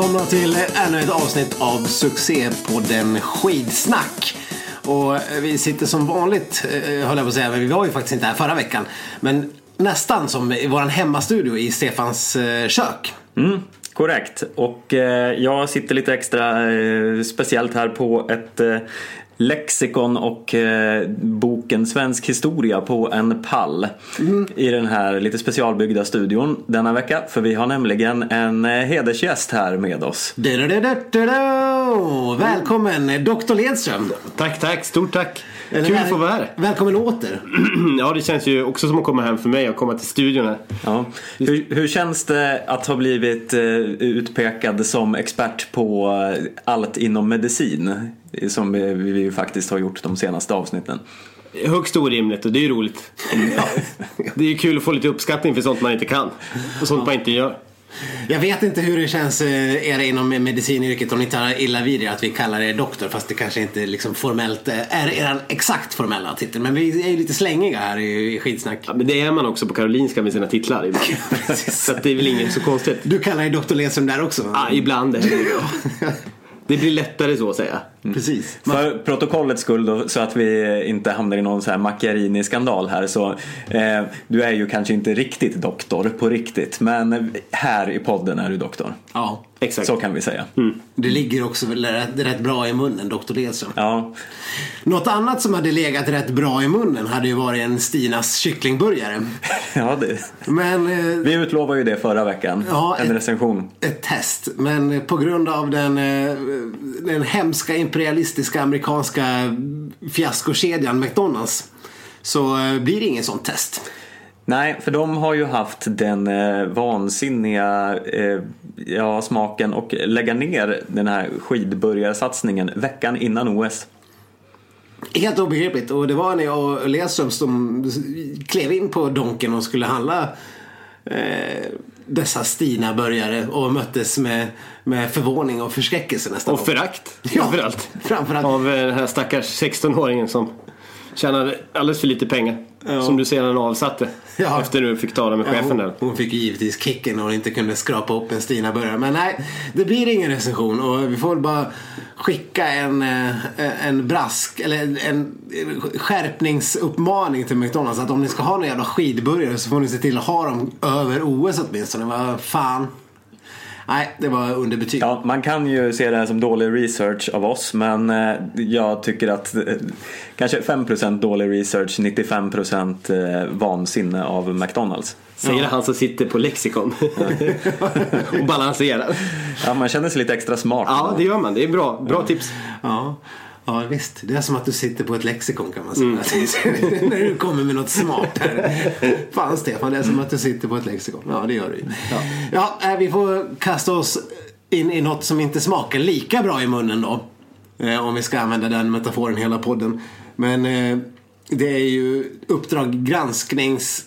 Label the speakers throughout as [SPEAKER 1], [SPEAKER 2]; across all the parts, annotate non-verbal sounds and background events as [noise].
[SPEAKER 1] välkomna till ännu ett avsnitt av succépodden Skidsnack. Och vi sitter som vanligt, eh, höll jag på att säga, men vi var ju faktiskt inte här förra veckan. Men nästan som i vår hemmastudio i Stefans eh, kök.
[SPEAKER 2] Mm, korrekt. Och eh, jag sitter lite extra eh, speciellt här på ett eh, lexikon och eh, boken Svensk historia på en pall
[SPEAKER 1] Mm.
[SPEAKER 2] i den här lite specialbyggda studion denna vecka. För vi har nämligen en eh, hedersgäst här med oss.
[SPEAKER 1] Du-du-du-du-du-du. Välkommen Dr. Ledström.
[SPEAKER 3] Tack, tack. Stort tack.
[SPEAKER 1] Eller
[SPEAKER 3] Kul att få vara här.
[SPEAKER 1] Välkommen åter. [clears throat]
[SPEAKER 3] Ja, det känns ju också som att komma hem för mig och komma till studion här.
[SPEAKER 2] Ja. Hur, hur känns det att ha blivit eh, utpekad som expert på eh, allt inom medicin? Som vi, faktiskt har gjort de senaste avsnitten.
[SPEAKER 3] Högst orimligt och det är ju roligt. [laughs] Det är ju kul att få lite uppskattning för sånt man inte kan. Och sånt man inte gör.
[SPEAKER 1] Jag vet inte hur det känns eh, er inom medicinyrket om ni tar illa vid er att vi kallar er doktor fast det kanske inte liksom formellt eh, är er exakt formella titel. Men vi är ju lite slängiga här i, skitsnack.
[SPEAKER 3] Ja, men det är man också på Karolinska med sina titlar. [laughs] ibland. Så det är väl inget så konstigt.
[SPEAKER 1] Du kallar dig doktor Ledström där också?
[SPEAKER 3] Ja, ibland är det Det [laughs] blir lättare så att säga.
[SPEAKER 1] Precis.
[SPEAKER 2] För protokollets skull då, så att vi inte hamnar i någon så här Macchiarini-skandal här så eh, du är ju kanske inte riktigt doktor på riktigt men här i podden är du doktor.
[SPEAKER 1] Ja.
[SPEAKER 3] Exakt.
[SPEAKER 2] Så kan vi säga.
[SPEAKER 1] Det ligger också väl rätt, rätt bra i munnen, doktor Ledström.
[SPEAKER 2] Ja.
[SPEAKER 1] Något annat som hade legat rätt bra i munnen hade ju varit en Stinas kycklingburgare. [laughs]
[SPEAKER 2] ja, det.
[SPEAKER 1] Men eh,
[SPEAKER 2] Vi utlovade ju det förra veckan.
[SPEAKER 1] Ja,
[SPEAKER 2] en
[SPEAKER 1] ett-
[SPEAKER 2] recension.
[SPEAKER 1] ett test. Men på grund av den, eh, den hemska imperialistiska amerikanska fiaskokedjan McDonalds så eh, blir det ingen sånt test.
[SPEAKER 2] Nej, för de har ju haft den eh, vansinniga eh, ja, smaken och lägga ner den här skidburgarsatsningen veckan innan OS.
[SPEAKER 1] Helt obegripligt. Och det var när jag och Ledström som klev in på Donken och skulle handla eh, dessa Stina-burgare och möttes med, med förvåning och förskräckelse nästan.
[SPEAKER 3] Och förakt.
[SPEAKER 1] Ja,
[SPEAKER 3] Framförallt.
[SPEAKER 1] framförallt.
[SPEAKER 3] Av eh, den här stackars 16-åringen som tjänade alldeles för lite pengar. Som du sedan avsatte. [laughs]
[SPEAKER 1] Ja.
[SPEAKER 3] Efter du fick tala med
[SPEAKER 1] Ja,
[SPEAKER 3] chefen där.
[SPEAKER 1] hon, hon fick ju givetvis kicken och inte kunde skrapa upp en Stina-burgare. Men nej, det blir ingen recension och vi får väl bara skicka en, eh, en brask eller en- en skärpningsuppmaning till McDonalds att om ni ska ha några jävla skidburgare så får ni se till att ha dem över OS åtminstone. Vad fan. Nej, det var underbetyg.
[SPEAKER 2] Ja, man kan ju se det här som dålig research av oss men eh, jag tycker att eh, kanske 5% dålig research, 95% eh, vansinne av McDonalds.
[SPEAKER 3] Säger han som sitter på lexikon. [laughs] och balanserar.
[SPEAKER 2] Ja, man känner sig lite extra smart.
[SPEAKER 3] Ja, det gör man. Det är bra. Bra tips.
[SPEAKER 1] Ja. Ja visst, det är som att du sitter på ett lexikon kan man säga. [laughs] När du kommer med något smart här. [laughs] Fan Stefan, det är som att du sitter på ett lexikon. Ja det gör du ju. Ja, eh, vi får kasta oss in i något som inte smakar lika bra i munnen då. Eh, Om vi ska använda den metaforen hela podden. Men eh, det är ju Uppdrag gransknings...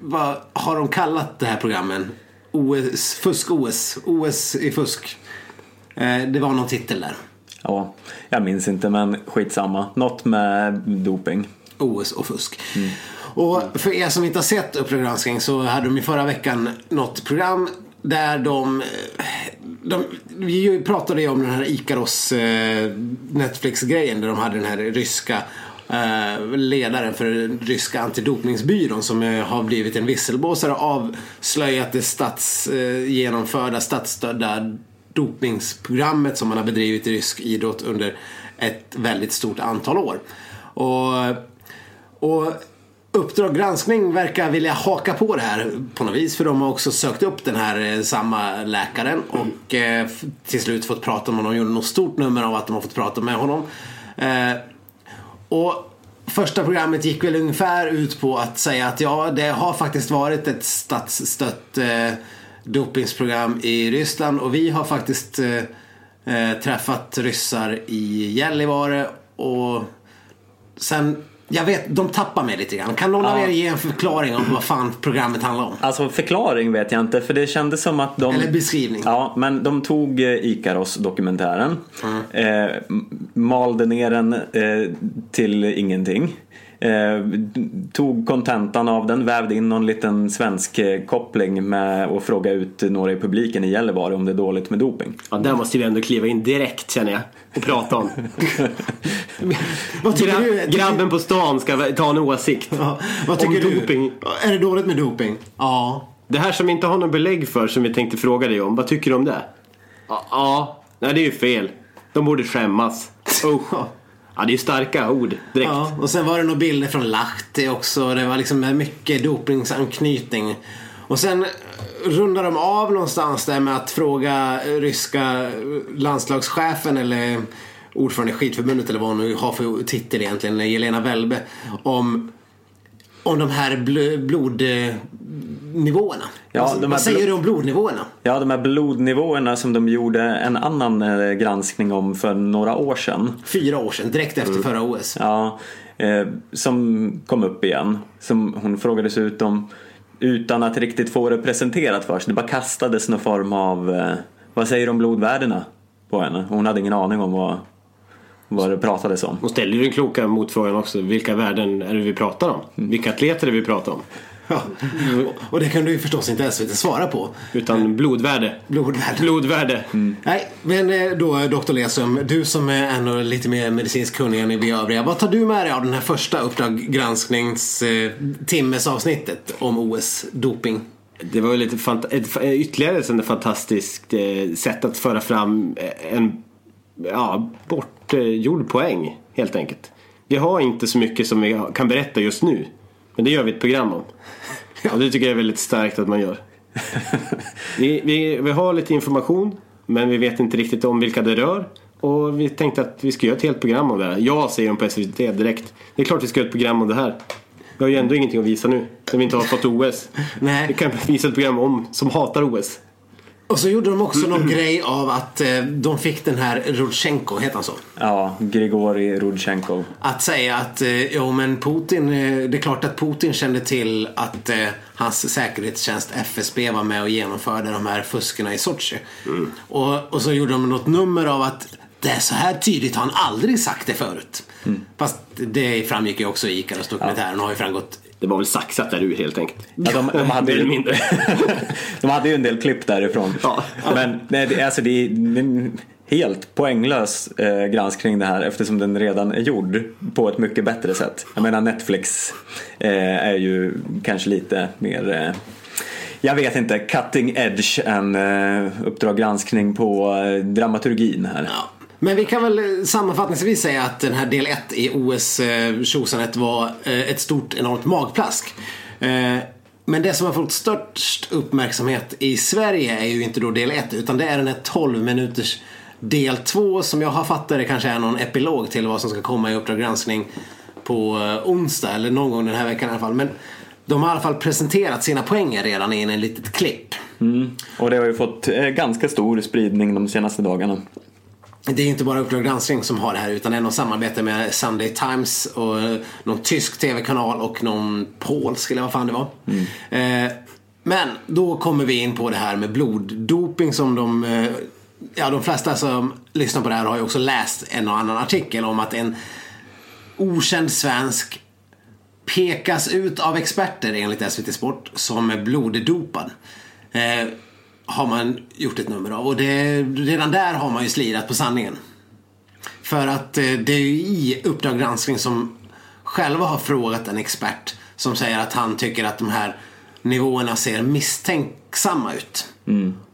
[SPEAKER 1] Vad har de kallat det här programmen? OS, fusk-OS. OS i fusk. Det var någon titel där.
[SPEAKER 2] Ja, jag minns inte men skitsamma. Något med doping.
[SPEAKER 1] OS och fusk. Och för er som inte har sett Uppdrag granskning så hade de i förra veckan något program där de, eh, de vi pratade ju om den här Ikaros eh, Netflix-grejen där de hade den här ryska eh, ledaren för den ryska antidopningsbyrån som har blivit en visselblåsare och avslöjat det stats, genomförda statsstödda dopningsprogrammet som man har bedrivit i rysk idrott under ett väldigt stort antal år. Och, och Uppdrag granskning verkar vilja haka på det här på något vis för de har också sökt upp den här eh, samma läkaren och mm. till slut fått prata med honom. De gjorde något stort nummer av att de har fått prata med honom. Eh, och första programmet gick väl ungefär ut på att säga att ja, det har faktiskt varit ett statsstött eh, dopingsprogram i Ryssland och vi har faktiskt eh, eh, träffat ryssar i Gällivare och sen jag vet, de tappar mig lite grann. Kan någon av
[SPEAKER 2] Ja.
[SPEAKER 1] er ge en förklaring om vad fan programmet handlar om?
[SPEAKER 2] Alltså förklaring vet jag inte för det kändes som att de...
[SPEAKER 1] Eller beskrivning.
[SPEAKER 2] Ja, men de tog eh, Ikaros-dokumentären. Eh, m- malde ner den eh, till ingenting. Eh, tog kontentan av den, vävde in någon liten svensk eh, koppling med att fråga ut några i publiken i Gällivare om det är dåligt med doping.
[SPEAKER 3] Ja, där måste vi ändå kliva in direkt känner jag och prata om. [laughs]
[SPEAKER 1] Vad tycker
[SPEAKER 3] Gra
[SPEAKER 1] du?
[SPEAKER 3] Grabben på stan ska ta en åsikt.
[SPEAKER 1] Ja, vad tycker
[SPEAKER 3] om
[SPEAKER 1] du?
[SPEAKER 3] doping.
[SPEAKER 1] Är det dåligt med doping? Ja.
[SPEAKER 3] Det här som vi inte har någon belägg för som vi tänkte fråga dig om. Vad tycker du om det? Ja, ja. nej det är ju fel. De borde skämmas. [laughs] Usch. Ja, det är ju starka ord direkt.
[SPEAKER 1] ja. Och sen var det några bilder från Lahti också. Det var liksom mycket dopingsanknytning. Och sen eh, rundar de av någonstans där med att fråga eh, ryska eh, landslagschefen eller ordförande i skidförbundet eller vad hon nu har för titel egentligen, Jelena Welbe, om, om de här bl- blodnivåerna.
[SPEAKER 2] Ja, här
[SPEAKER 1] vad säger
[SPEAKER 2] blod-
[SPEAKER 1] du om blodnivåerna?
[SPEAKER 2] Ja, de här blodnivåerna som de gjorde en annan eh, granskning om för några år sedan.
[SPEAKER 1] Fyra år sedan, direkt efter förra OS.
[SPEAKER 2] Ja, eh, som kom upp igen. Som hon frågades ut om utan att riktigt få det presenterat för sig. Det bara kastades någon form av, eh, vad säger du om blodvärdena på henne? Hon hade ingen aning om vad, vad det pratades om.
[SPEAKER 3] Hon ställer ju den kloka motfrågan också. Vilka värden är det vi pratar om? Vilka atleter är det vi pratar om?
[SPEAKER 1] Ja. Och- Och det kan du ju förstås inte SVT svara på.
[SPEAKER 3] Utan blodvärde.
[SPEAKER 1] Blodvärde.
[SPEAKER 3] Blodvärde.
[SPEAKER 1] Nej, men eh, då Dr. Lesum, du som är ändå lite mer medicinskt kunnig än vi övriga. Vad tar du med dig av den här första Uppdrag gransknings eh, om OS-doping?
[SPEAKER 3] Det var ju lite fant- ett, ytterligare ett fantastiskt eh, sätt att föra fram eh, en ja, bortgjord poäng helt enkelt. Vi har inte så mycket som vi kan berätta just nu. Men det gör vi ett program om. Och det tycker jag är väldigt starkt att man gör. [laughs] Vi, vi, vi har lite information men vi vet inte riktigt om vilka det rör. Och vi tänkte att vi ska göra ett helt program om det här. Jag säger de på SVT direkt. Det är klart vi ska göra ett program om det här. Vi har ju ändå ingenting att visa nu. När vi inte har fått OS. [laughs]
[SPEAKER 1] Nej.
[SPEAKER 3] Vi kan visa ett program om som hatar OS.
[SPEAKER 1] Och så gjorde de också någon grej av att eh, de fick den här Rodchenko, heter han så?
[SPEAKER 2] Ja, Grigori Rudchenko.
[SPEAKER 1] Att säga att eh, jo men Putin, eh, det är klart att Putin kände till att eh, hans säkerhetstjänst FSB var med och genomförde de här fuskerna i Sochi. Och, och så gjorde de något nummer av att det är så här tydligt har han aldrig sagt det förut. Fast det framgick ju också i Ikaros dokumentären har ju framgått.
[SPEAKER 3] Det var väl saxat där ur helt enkelt.
[SPEAKER 2] Ja, de, de, hade ju,
[SPEAKER 3] mindre. [laughs]
[SPEAKER 2] de hade ju en del klipp därifrån.
[SPEAKER 3] Ja.
[SPEAKER 2] Men nej, det, alltså, det är det är en helt poänglös eh, granskning det här eftersom den redan är gjord på ett mycket bättre sätt. Jag menar Netflix eh, är ju kanske lite mer eh, jag vet inte, cutting edge än eh, Uppdrag granskning på eh, dramaturgin här.
[SPEAKER 1] Ja. Men vi kan väl eh, sammanfattningsvis säga att den här del 1 i OS-tjosanet eh, var eh, ett stort enormt magplask. Men det som har fått störst uppmärksamhet i Sverige är ju inte då del 1 utan det är den här 12 minuters del 2 som jag har fattat det kanske är någon epilog till vad som ska komma i Uppdrag granskning på onsdag eller någon gång den här veckan i alla fall. Men de har i alla fall presenterat sina poänger redan i en litet klipp. Mm.
[SPEAKER 2] Och det har ju fått ganska stor spridning de senaste dagarna.
[SPEAKER 1] Det är inte bara Uppdrag granskning som har det här utan det är något samarbete med Sunday Times och någon tysk tv-kanal och någon polsk eller vad fan det var. Eh, men då kommer vi in på det här med bloddoping som de eh, Ja, de flesta som lyssnar på det här har ju också läst en och annan artikel om att en okänd svensk pekas ut av experter enligt SVT Sport som är bloddopad. Eh, har man gjort ett nummer av. Och det, redan där har man ju slirat på sanningen. För att eh, det är ju i Uppdrag granskning som själva har frågat en expert som säger att han tycker att de här nivåerna ser misstänksamma ut.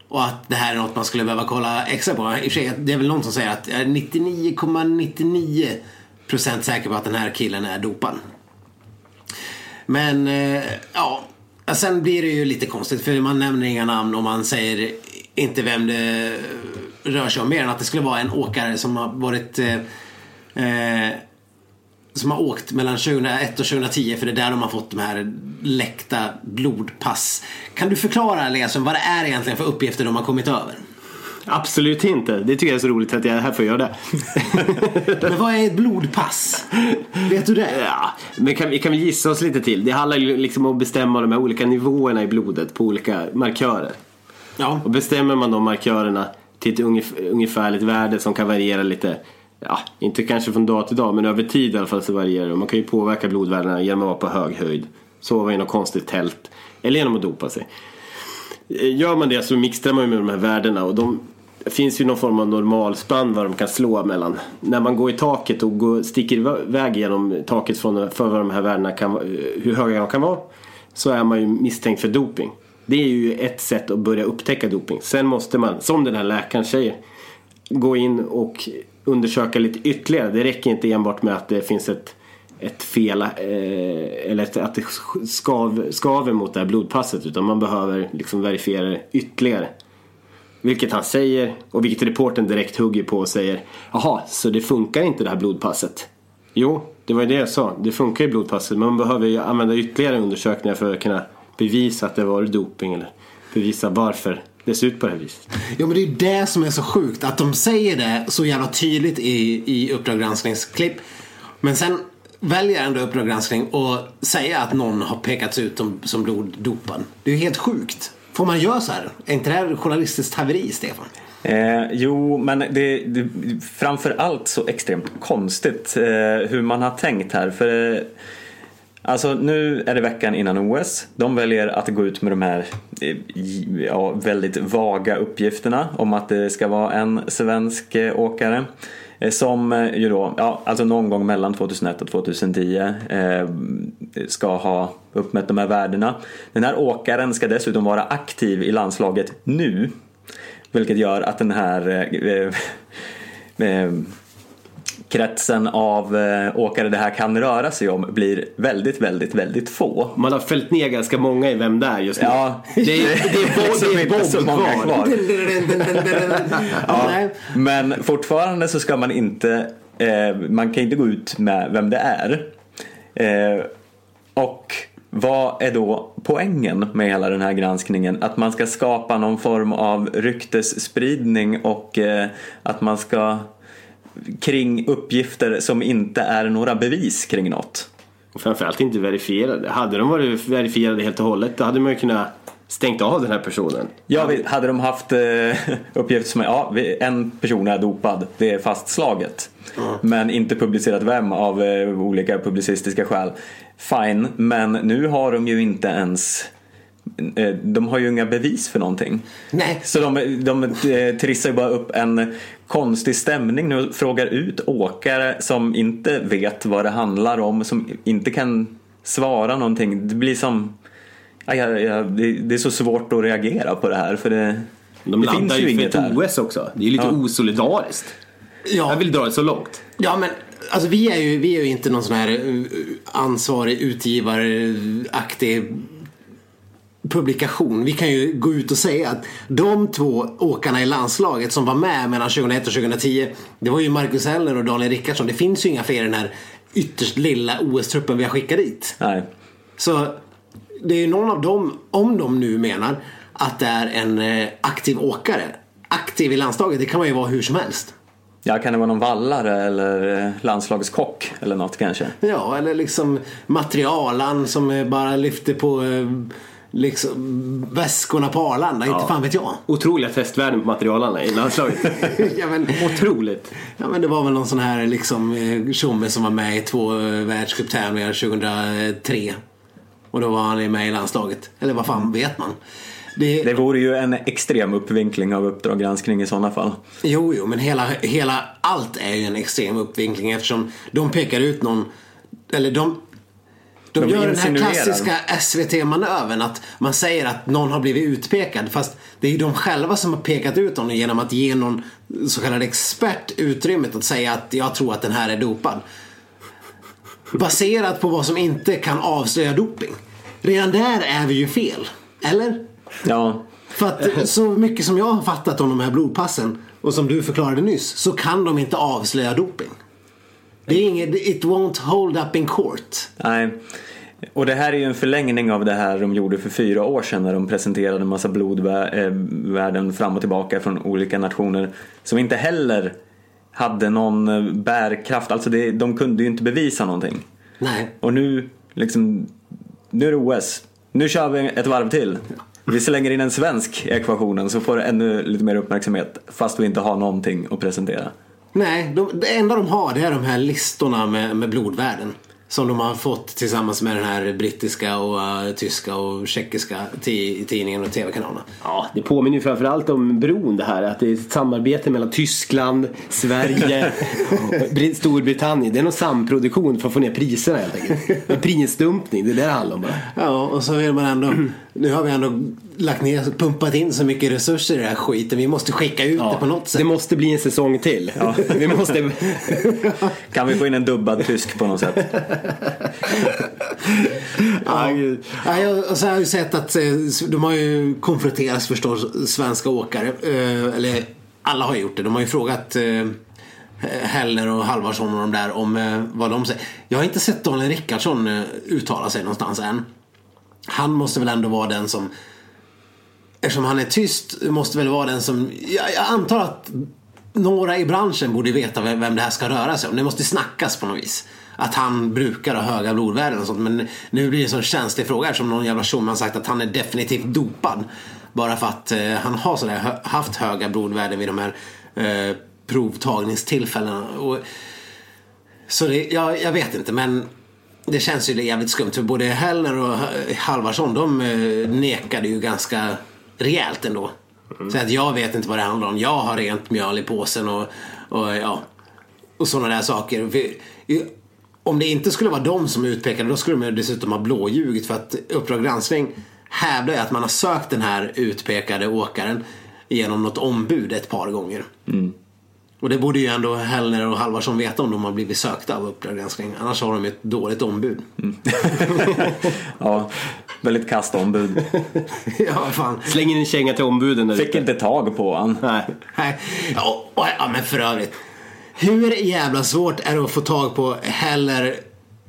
[SPEAKER 1] Och att det här är något man skulle behöva kolla extra på. I och för sig, det är väl någon som säger att jag är 99,99% säker på att den här killen är dopad. Men eh, ja, sen blir det ju lite konstigt för man nämner inga namn och man säger inte vem det rör sig om mer än att det skulle vara en åkare som har varit eh, eh, som har åkt mellan 2001 och 2010 för det är där de har fått de här läckta blodpass. Kan du förklara Leasson vad det är egentligen för uppgifter de har kommit över?
[SPEAKER 3] Absolut inte. Det tycker jag är så roligt att jag är här för att göra det. [laughs]
[SPEAKER 1] Men vad är ett blodpass? Vet du det?
[SPEAKER 3] Ja, men kan, vi kan vi gissa oss lite till. Det handlar ju liksom om att bestämma de här olika nivåerna i blodet på olika markörer.
[SPEAKER 1] Ja.
[SPEAKER 3] Och bestämmer man de markörerna till ett ungef- ungefärligt värde som kan variera lite ja, inte kanske från dag till dag men över tid i alla fall så varierar det. Man kan ju påverka blodvärdena genom att vara på hög höjd, sova i något konstigt tält eller genom att dopa sig. Gör man det så mixtrar man ju med de här värdena och de det finns ju någon form av normalspann vad de kan slå mellan. När man går i taket och går, sticker iväg genom taket från, för vad de här värdena kan vara- hur höga de kan vara så är man ju misstänkt för doping. Det är ju ett sätt att börja upptäcka doping. Sen måste man, som den här läkaren säger, gå in och undersöka lite ytterligare. Det räcker inte enbart med att det finns ett, ett fel eh, eller ett, att det skav, skaver mot det här blodpasset utan man behöver liksom verifiera det ytterligare. Vilket han säger och vilket reporten direkt hugger på och säger Jaha, så det funkar inte det här blodpasset? Jo, det var ju det jag sa. Det funkar ju blodpasset men man behöver ju använda ytterligare undersökningar för att kunna bevisa att det var doping eller bevisa varför det ser ut på det här viset.
[SPEAKER 1] Jo men det är ju det som är så sjukt. Att de säger det så jävla tydligt i, i Uppdrag granskningsklipp. Men sen väljer ändå Uppdrag granskning att säga att någon har pekats ut som, som bloddopad. Det är ju helt sjukt. Får man göra så här? Är inte det här journalistiskt haveri, Stefan?
[SPEAKER 2] Eh, jo, men det, det framför allt så extremt konstigt eh, hur man har tänkt här. För eh, Alltså nu är det veckan innan OS. De väljer att gå ut med de här eh, ja, väldigt vaga uppgifterna om att det ska vara en svensk eh, åkare. Eh, som eh, ju då, ja, alltså någon gång mellan 2001 och 2010 eh, ska ha uppmätt de här värdena. Den här åkaren ska dessutom vara aktiv i landslaget nu. Vilket gör att den här eh, eh, [laughs] eh kretsen av eh, åkare det här kan röra sig om blir väldigt, väldigt, väldigt få.
[SPEAKER 3] Man har fällt ner ganska många i vem det är just nu.
[SPEAKER 2] Ja, [laughs]
[SPEAKER 3] det är, det är,
[SPEAKER 2] liksom
[SPEAKER 3] det är
[SPEAKER 2] inte så många
[SPEAKER 3] kvar.
[SPEAKER 2] kvar. [laughs]
[SPEAKER 1] Ja.
[SPEAKER 2] Men fortfarande så ska man inte, eh, man kan inte gå ut med vem det är. Eh, och vad är då poängen med hela den här granskningen? Att man ska skapa någon form av ryktesspridning och eh, att man ska kring uppgifter som inte är några bevis kring något.
[SPEAKER 3] Och framförallt inte verifierade. Hade de varit verifierade helt och hållet då hade man ju kunnat stängt av den här personen.
[SPEAKER 2] Ja, hade de haft eh, [laughs] uppgifter som ja, en person är dopad, det är fastslaget. Men inte publicerat vem av eh, olika publicistiska skäl. Fine, men nu har de ju inte ens de har ju inga bevis för någonting.
[SPEAKER 1] Nej.
[SPEAKER 2] Så de, de eh, trissar ju bara upp en konstig stämning nu och frågar ut åkare som inte vet vad det handlar om, som inte kan svara någonting. Det blir som... Ja, ja, det, det är så svårt att reagera på det här för det,
[SPEAKER 3] De
[SPEAKER 2] det
[SPEAKER 3] laddar
[SPEAKER 2] finns ju
[SPEAKER 3] ju
[SPEAKER 2] inget
[SPEAKER 3] för
[SPEAKER 2] här.
[SPEAKER 3] ett OS också. Det är ju lite
[SPEAKER 2] Ja.
[SPEAKER 3] osolidariskt.
[SPEAKER 1] Ja.
[SPEAKER 3] Jag vill dra det så långt.
[SPEAKER 1] Ja men alltså vi är ju, vi är ju inte någon sån här uh, ansvarig utgivaraktig publikation. Vi kan ju gå ut och säga att de två åkarna i landslaget som var med mellan 2001 och 2010 det var ju Marcus Heller och Daniel Rickardsson. Det finns ju inga fler i den här ytterst lilla OS-truppen vi har skickat dit.
[SPEAKER 2] Nej.
[SPEAKER 1] Så det är ju någon av dem, om de nu menar att det är en eh, aktiv åkare. Aktiv i landslaget, det kan man ju vara hur som helst.
[SPEAKER 2] Ja, kan det vara någon vallare eller eh, landslagskock eller något kanske?
[SPEAKER 1] Ja, eller liksom materialan som eh, bara lyfter på liksom, väskorna på Arlanda. Inte fan vet jag.
[SPEAKER 3] Otroliga testvärden på materialarna i landslaget. [laughs]
[SPEAKER 1] ja, men,
[SPEAKER 3] Otroligt.
[SPEAKER 1] ja, men det var väl någon sån här liksom eh, tjomme som var med i två eh, världscuptävlingar 2003. Och då var han med i landslaget. Eller vad fan vet man? Det,
[SPEAKER 2] Det vore ju en extrem uppvinkling av Uppdrag granskning i sådana fall.
[SPEAKER 1] Jo, jo, men hela, hela allt är ju en extrem uppvinkling eftersom de pekar ut någon, eller de de,
[SPEAKER 2] De
[SPEAKER 1] gör den här klassiska SVT-manövern att man säger att någon har blivit utpekad fast det är ju de själva som har pekat ut honom genom att ge någon så kallad expert utrymmet att säga att jag tror att den här är dopad. Baserat på vad som inte kan avslöja doping. Redan där är vi ju fel. Eller?
[SPEAKER 2] Ja,
[SPEAKER 1] För att så mycket som jag har fattat om de här blodpassen och som du förklarade nyss så kan de inte avslöja doping. Det är inget, it won't hold up in court.
[SPEAKER 2] nej. Och det här är ju en förlängning av det här de gjorde för fyra år sedan när de presenterade en massa blodvärden fram och tillbaka från olika nationer som inte heller hade någon eh, bärkraft. Alltså det, de kunde ju inte bevisa någonting.
[SPEAKER 1] Nej.
[SPEAKER 2] Och nu, liksom, nu är det OS. Nu kör vi ett varv till. Vi slänger in en svensk i ekvationen så får det ännu lite mer uppmärksamhet fast vi inte har någonting att presentera.
[SPEAKER 1] Nej, de, det enda de har det är de här listorna med, med blodvärden. Som de har fått tillsammans med den här brittiska och uh, tyska och tjeckiska ti- tidningen och tv-kanalerna.
[SPEAKER 3] Ja, det påminner ju framförallt om bron det här. Att det är ett samarbete mellan Tyskland, Sverige [laughs] och Brit- Storbritannien. Det är någon samproduktion för att få ner priserna helt enkelt. En prisdumpning, det är det det handlar om bara.
[SPEAKER 1] Ja, och så vill man ändå... Nu har vi ändå lagt ner, pumpat in så mycket resurser i den här skiten. Vi måste skicka ut det på något sätt.
[SPEAKER 3] Det måste bli en säsong till. [laughs] Vi måste... [laughs]
[SPEAKER 2] Kan vi få in en dubbad tysk på något sätt? [laughs]
[SPEAKER 3] Ja.
[SPEAKER 1] Ja, jag, och så har jag ju sett att eh, de har ju konfronterats förstås, svenska åkare. Eh, eller alla har gjort det. De har ju frågat eh, Heller och Halvarsson och de där om vad de säger. Jag har inte sett Daniel Rickardsson uttala sig någonstans än. Han måste väl ändå vara den som Eftersom han är tyst måste väl vara den som Jag, jag antar att några i branschen borde veta vem vem det här ska röra sig om. Det måste snackas på något vis. Att han brukar ha höga blodvärden och sånt. Men nu blir det en sån känslig fråga eftersom någon jävla tjomme har sagt att han är definitivt dopad. Bara för att eh, han har sådär, haft höga blodvärden vid de här eh, provtagningstillfällena. Och, så det, jag, jag vet inte men det känns ju jävligt skumt för både Hellner och Halvarsson de eh, nekade ju ganska rejält ändå. Så att jag vet inte vad det handlar om. Jag har rent mjöl i påsen och, och ja och sådana där saker. För, om det inte skulle vara de som är utpekade då skulle de ju dessutom ha blåljugit för att Uppdrag granskning hävdar ju att man har sökt den här utpekade åkaren genom något ombud ett par gånger. Och det borde ju ändå Hellner och Halvarsson veta om de har blivit sökta av Uppdrag granskning. Annars har de ju ett dåligt ombud. [laughs]
[SPEAKER 2] Ja, väldigt kast ombud. [laughs]
[SPEAKER 1] ja, fan.
[SPEAKER 3] Släng in en känga till ombuden där
[SPEAKER 2] Fick
[SPEAKER 3] ute.
[SPEAKER 2] inte tag på han.
[SPEAKER 3] Nej.
[SPEAKER 1] Nej. Ja, och, ja, men för övrigt. Hur jävla svårt är det att få tag på Heller,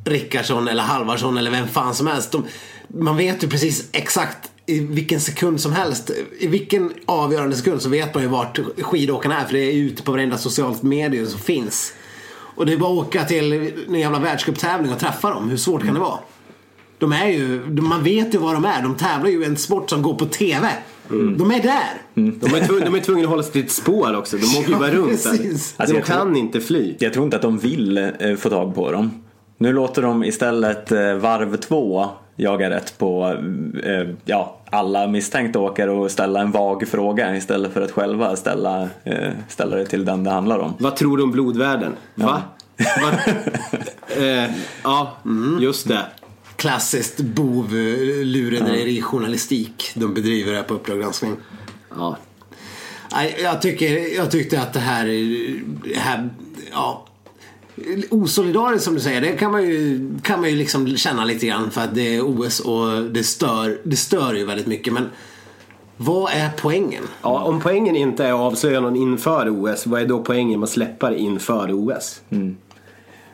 [SPEAKER 1] Rickardsson eller Halvarsson eller vem fan som helst. De, man vet ju precis exakt i vilken sekund som helst. I vilken avgörande sekund så vet man ju vart skidåkarna är för det är ute på varenda socialt medier som finns. Och det är bara att åka till en jävla världscuptävling och träffa dem. Hur svårt kan det vara? De är ju, man vet ju vad de är. De tävlar ju i en sport som går på TV. De är där.
[SPEAKER 3] De är, tvungna, de är tvungna att hålla sig till ett spår också. De åker ju bara runt.
[SPEAKER 2] Alltså,
[SPEAKER 3] de kan inte fly.
[SPEAKER 2] Jag tror inte att de vill eh, få tag på dem. Nu låter de istället eh, varv två jaga rätt på eh, ja, alla misstänkta åkare och ställa en vag fråga istället för att själva ställa, eh, ställa det till den det handlar om.
[SPEAKER 3] Vad tror du om blodvärden? Va? Va? [laughs] eh, ja, just det.
[SPEAKER 1] Klassiskt bov lurendrejeri-journalistik de bedriver här på Uppdrag granskning.
[SPEAKER 3] Ja.
[SPEAKER 1] Nej, jag, tycker, jag tyckte att det här, det här ja, osolidariskt som du säger, det kan man ju, kan man ju liksom känna lite grann för att det är OS och det stör, det stör ju väldigt mycket. Men vad är poängen?
[SPEAKER 3] Ja, om poängen inte är att avslöja någon inför OS, vad är då poängen med att släppa det inför OS?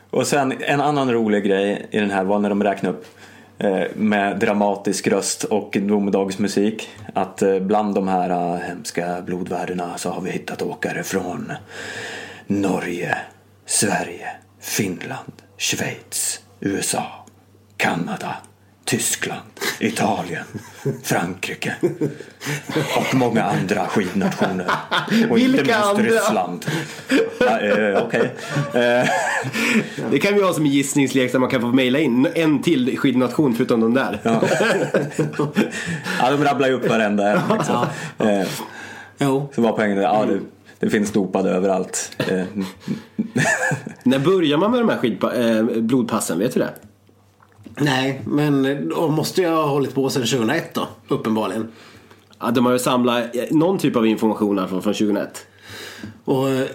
[SPEAKER 2] Och sen en annan rolig grej i den här var när de räknade upp eh, med dramatisk röst och domedagsmusik att eh, bland de här eh, hemska blodvärdena så har vi hittat åkare från Norge, Sverige, Finland, Schweiz, USA, Kanada, Tyskland, Italien, Frankrike och många andra skidnationer. Och inte
[SPEAKER 3] Vilka
[SPEAKER 2] minst
[SPEAKER 3] andra?
[SPEAKER 2] Ryssland. Ja, eh, Okej. Eh,
[SPEAKER 3] Det kan vi ha som en gissningslek där man kan få mejla in en till skidnation förutom de där.
[SPEAKER 2] Ja. ja, de rabblar ju upp varenda en. Liksom. Eh,
[SPEAKER 1] Jo,
[SPEAKER 2] så var poängen ja, det, det finns dopade överallt. Eh,
[SPEAKER 3] När börjar man med de här skidpa- eh, blodpassen? Vet du det?
[SPEAKER 1] nej, men då måste jag ha hållit på sedan 2001 då, uppenbarligen.
[SPEAKER 3] Ja, de har ju samlat eh, någon typ av information här från, från 2001.
[SPEAKER 1] Och eh,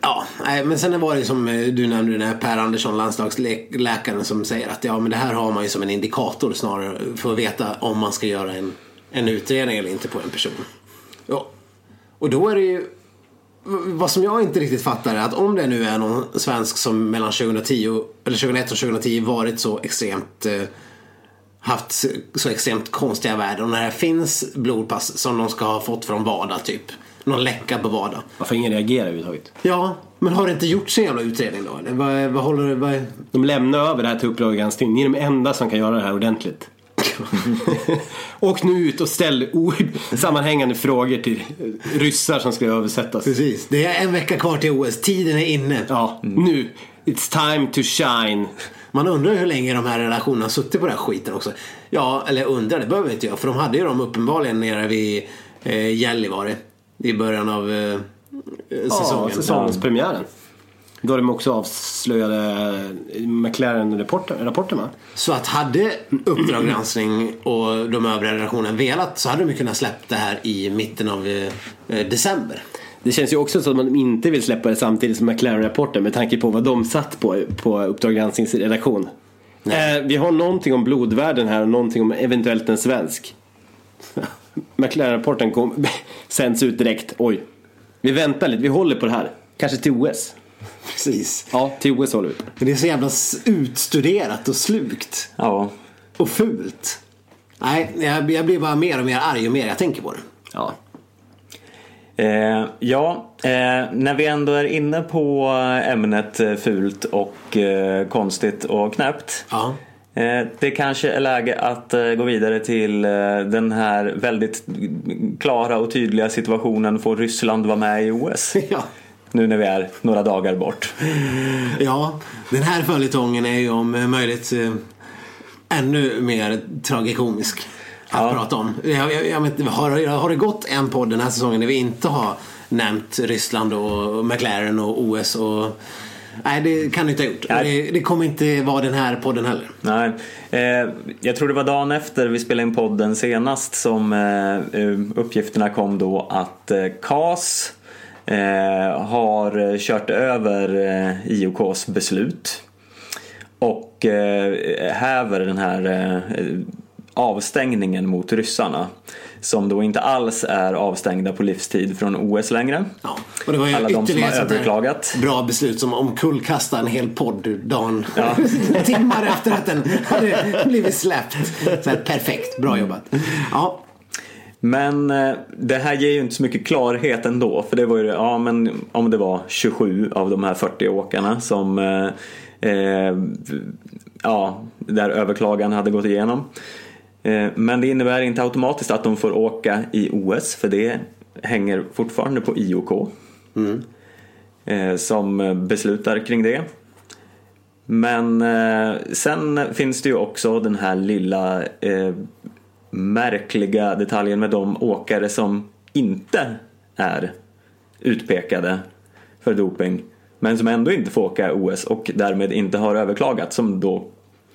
[SPEAKER 1] ja, nej, men sen var det som eh, du nämnde den här Per Andersson, landslagsläkaren som säger att ja, men det här har man ju som en indikator snarare för att veta om man ska göra en, en utredning eller inte på en person. Ja. Och då är det ju vad som jag inte riktigt fattar är att om det nu är någon svensk som mellan 2010 eller 2001 och 2010 varit så extremt eh, haft så- extremt konstiga värden och när det finns blodpass som de ska ha fått från WADA typ. Någon läcka på WADA.
[SPEAKER 3] Varför ingen reagerar överhuvudtaget?
[SPEAKER 1] Ja, men har det inte gjorts en jävla utredning då? Vad, vad håller? Vad...
[SPEAKER 3] De lämnar över det här till Uppdrag granskning. Ni är de enda som kan göra det här ordentligt. [laughs] Åk nu ut och ställ sammanhängande frågor till ryssar som ska översättas.
[SPEAKER 1] Precis. Det är en vecka kvar till OS. Tiden är inne.
[SPEAKER 3] Ja, nu. It's time to shine.
[SPEAKER 1] Man undrar hur länge de här relationerna har suttit på den här skiten också. Ja, eller undrar, det behöver inte jag. För de hade ju dem uppenbarligen nere vid eh, Gällivare. I början av eh, säsongen.
[SPEAKER 3] Ja, säsongspremiären. Då de också avslöjade McLaren-rapporten va?
[SPEAKER 1] Så att hade Uppdrag granskning och de övriga redaktionerna velat så hade de kunnat släppa det här i mitten av eh, december.
[SPEAKER 3] Det känns ju också som att man inte vill släppa det samtidigt som McLaren-rapporten med tanke på vad de satt på på Uppdrag gransknings redaktion. Eh, vi har någonting om blodvärden här och någonting om eventuellt en svensk. [laughs] McLaren-rapporten kom, [laughs] sänds ut direkt. Oj. Vi väntar lite, vi håller på det här. Kanske till OS. [laughs]
[SPEAKER 1] Precis.
[SPEAKER 3] Ja, till OS håller vi.
[SPEAKER 1] Men det är så jävla utstuderat och slukt.
[SPEAKER 2] Ja,
[SPEAKER 1] Och fult. Nej, jag, jag blir bara mer och mer arg och mer jag tänker på det.
[SPEAKER 3] Ja.
[SPEAKER 2] Eh, ja, eh, när vi ändå är inne på ämnet eh, fult och eh, konstigt och knäppt.
[SPEAKER 1] Ja.
[SPEAKER 2] Eh, det kanske är läge att eh, gå vidare till den här väldigt klara och tydliga situationen. Får Ryssland vara med i OS? [laughs]
[SPEAKER 1] Ja.
[SPEAKER 2] Nu när vi är några dagar bort.
[SPEAKER 1] Ja, den här följetongen är ju om möjligt eh, ännu mer tragikomisk att
[SPEAKER 2] Ja.
[SPEAKER 1] prata om. Jag, jag, jag har, har det gått en podd den här säsongen där vi inte har nämnt Ryssland och McLaren och OS och Nej, det kan det inte ha gjort. Det, det kommer inte vara den här podden heller.
[SPEAKER 2] Nej, eh, jag tror det var dagen efter vi spelade in podden senast som eh, eh, uppgifterna kom då att eh, CAS eh, har kört över eh, IOKs beslut och eh, häver den här eh, avstängningen mot ryssarna som då inte alls är avstängda på livstid från OS längre.
[SPEAKER 1] Ja. Och det var ju
[SPEAKER 2] Alla de som har överklagat.
[SPEAKER 1] Bra beslut som omkullkastar en hel podd dagen. [laughs] Timmar efter att den hade blivit släppt. Så här, perfekt, bra jobbat. Ja,
[SPEAKER 2] Men eh, det här ger ju inte så mycket klarhet ändå. För det var ju, ja men om det var 27 av de här 40 åkarna som eh, eh, ja, där överklagan hade gått igenom. Eh, men det innebär inte automatiskt att de får åka i OS för det hänger fortfarande på IOK. Eh, som beslutar kring det. Men eh, sen finns det ju också den här lilla märkliga detaljen med de åkare som inte är utpekade för doping men som ändå inte får åka OS och därmed inte har överklagat som då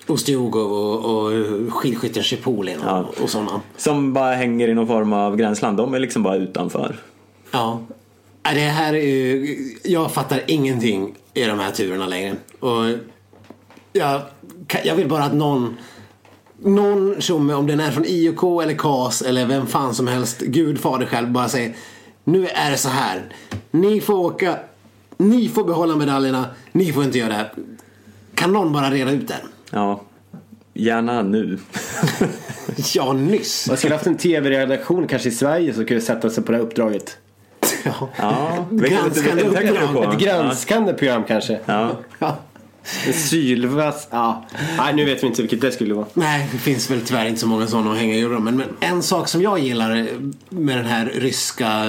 [SPEAKER 1] Ostiogov och, och skidskytten Chipolin och,
[SPEAKER 2] Ja.
[SPEAKER 1] och sådana.
[SPEAKER 2] som bara hänger i någon form av gränsland. De är liksom bara utanför.
[SPEAKER 1] Ja. Nej, Det här är ju, jag fattar ingenting i de här turerna längre. Och jag, jag vill bara att någon någon tjomme, om den är från IOK eller KAS eller vem fan som helst, Gud fader själv, bara säger Nu är det så här. Ni får åka, ni får behålla medaljerna, ni får inte göra det här. Kan någon bara reda ut det?
[SPEAKER 2] Ja, gärna nu. [laughs]
[SPEAKER 1] Ja, nyss.
[SPEAKER 3] Man skulle haft en tv-redaktion kanske i Sverige som kunde sätta sig på det här uppdraget. [laughs]
[SPEAKER 1] Ja.
[SPEAKER 2] Ja,
[SPEAKER 1] Granskande uppdrag.
[SPEAKER 3] Ett granskande program kanske.
[SPEAKER 2] Ja.
[SPEAKER 3] Sylvass... Ja. Nej, nu vet vi inte vilket det skulle vara.
[SPEAKER 1] Nej, det finns väl tyvärr inte så många sådana att hänga i julgranen. Men, men en sak som jag gillar med den här ryska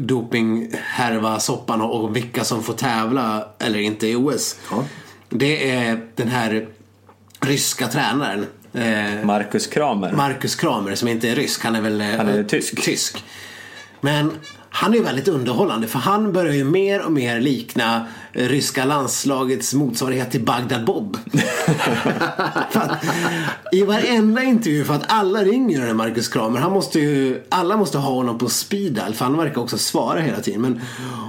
[SPEAKER 1] dopinghärva soppan och, vilka som får tävla eller inte i OS.
[SPEAKER 3] Ja.
[SPEAKER 1] Det är den här ryska tränaren. Eh,
[SPEAKER 2] Marcus Kramer.
[SPEAKER 1] Marcus Kramer som inte är rysk. Han är väl eh,
[SPEAKER 2] Han är tysk.
[SPEAKER 1] tysk. Men han är ju väldigt underhållande för han börjar ju mer och mer likna eh, ryska landslagets motsvarighet till Bagdad Bob. [laughs] Att, I varenda intervju, för att alla ringer den här Marcus Kramer. Han måste ju, alla måste ha honom på speed dial för han verkar också svara hela tiden. Men,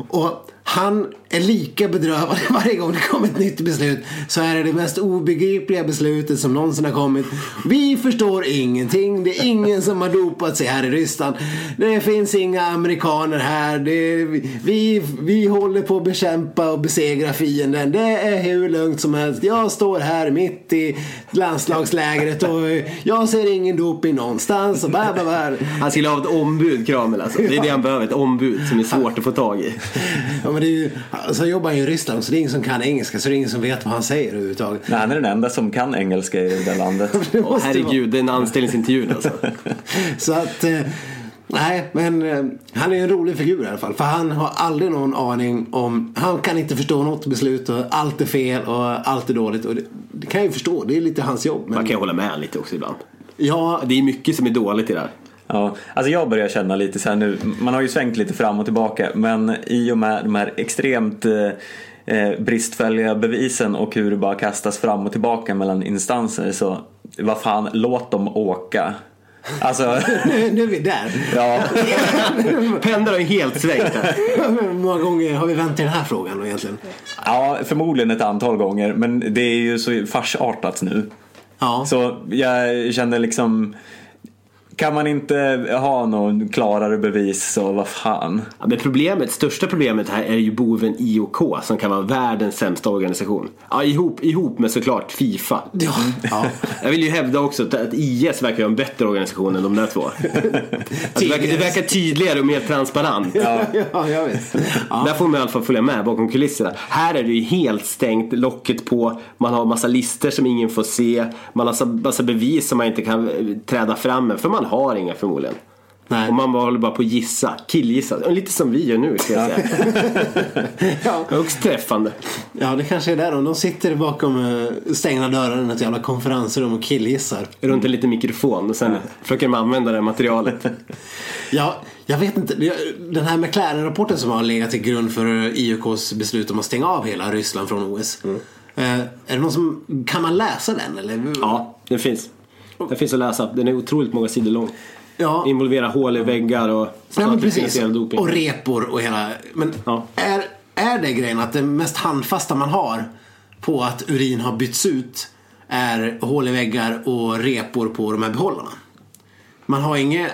[SPEAKER 1] och han är lika bedrövad [laughs] varje gång det kommer ett nytt beslut. Så är det det mest obegripliga beslutet som någonsin har kommit. Vi förstår ingenting. Det är ingen som har dopat sig här i Ryssland. Det finns inga amerikaner här. Det, vi, vi håller på att bekämpa och besegra fienden. Det är hur lugnt som helst. Jag står här mitt i landslagslägret och jag ser ingen doping någonstans. Och bla, bla, bla.
[SPEAKER 3] Han skulle ha ett ombud, Kramer alltså. Det är det han behöver, ett ombud som är svårt att få tag i.
[SPEAKER 1] Men det är ju, alltså jobbar han ju i Ryssland så det är ingen som kan engelska så det är ingen som vet vad han säger överhuvudtaget.
[SPEAKER 2] Nej, han är den enda som kan engelska i det där landet. [laughs]
[SPEAKER 1] Det måste
[SPEAKER 3] herregud, det är en anställningsintervju alltså.
[SPEAKER 1] vara. [laughs] Så att, eh, nej men eh, han är en rolig figur i alla fall. För han har aldrig någon aning om, han kan inte förstå något beslut och allt är fel och allt är dåligt. Och det, det kan jag ju förstå, det är lite hans jobb. Men,
[SPEAKER 3] Man kan ju hålla med lite också ibland.
[SPEAKER 1] ja,
[SPEAKER 3] Det är mycket som är dåligt i det här.
[SPEAKER 2] Ja, alltså jag börjar känna lite så här nu, man har ju svängt lite fram och tillbaka men i och med de här extremt eh, eh, bristfälliga bevisen och hur det bara kastas fram och tillbaka mellan instanser så vad fan, låt dem åka. Alltså, [laughs]
[SPEAKER 1] nu, nu är vi där.
[SPEAKER 2] ja, [laughs]
[SPEAKER 3] Pendeln har ju helt svängt.
[SPEAKER 1] Hur många gånger har vi vänt i den här frågan egentligen?
[SPEAKER 2] ja, förmodligen ett antal gånger men det är ju så farsartat nu.
[SPEAKER 1] Ja.
[SPEAKER 2] Så jag känner liksom kan man inte ha någon klarare bevis så vad fan.
[SPEAKER 3] Ja, men problemet, största problemet här är ju boven IOK som kan vara världens sämsta organisation. Ja, ihop, ihop med såklart Fifa.
[SPEAKER 1] Ja, ja.
[SPEAKER 3] Jag vill ju hävda också att- IS verkar vara en bättre organisation än de där två. Alltså, det, verkar, det verkar tydligare och mer transparent.
[SPEAKER 1] ja, ja, jag vet. Ja.
[SPEAKER 3] Där får man i alla fall följa med bakom kulisserna. Här är det ju helt stängt, locket på, man har massa listor som ingen får se, man har massa, massa bevis som man inte kan eh, träda fram med, för man har inga förmodligen.
[SPEAKER 1] Nej.
[SPEAKER 3] Och man bara håller bara på att gissa, killgissa. Lite som vi gör nu ska jag säga. [laughs]
[SPEAKER 1] Ja.
[SPEAKER 3] Högst träffande.
[SPEAKER 1] ja, det kanske är där de, de sitter bakom eh, stängda dörrar i ett jävla konferensrum och killgissar.
[SPEAKER 3] Runt en liten mikrofon och sen försöker man använda det här materialet. [laughs]
[SPEAKER 1] Ja, jag vet inte. Det- Den här McLaren-rapporten som har legat till grund för IOKs beslut om att stänga av hela Ryssland från OS. Eh, Är det någon som, kan man läsa den eller?
[SPEAKER 3] Ja, den finns. Den finns att läsa. Den är otroligt många sidor lång.
[SPEAKER 1] Ja,
[SPEAKER 3] Involverar hål i väggar och
[SPEAKER 1] ja men precis.
[SPEAKER 3] doping.
[SPEAKER 1] Och repor och hela. Men
[SPEAKER 3] Ja.
[SPEAKER 1] är, är det grejen att det mest handfasta man har på att urin har bytts ut är hål i väggar och repor på de här behållarna? Man har inget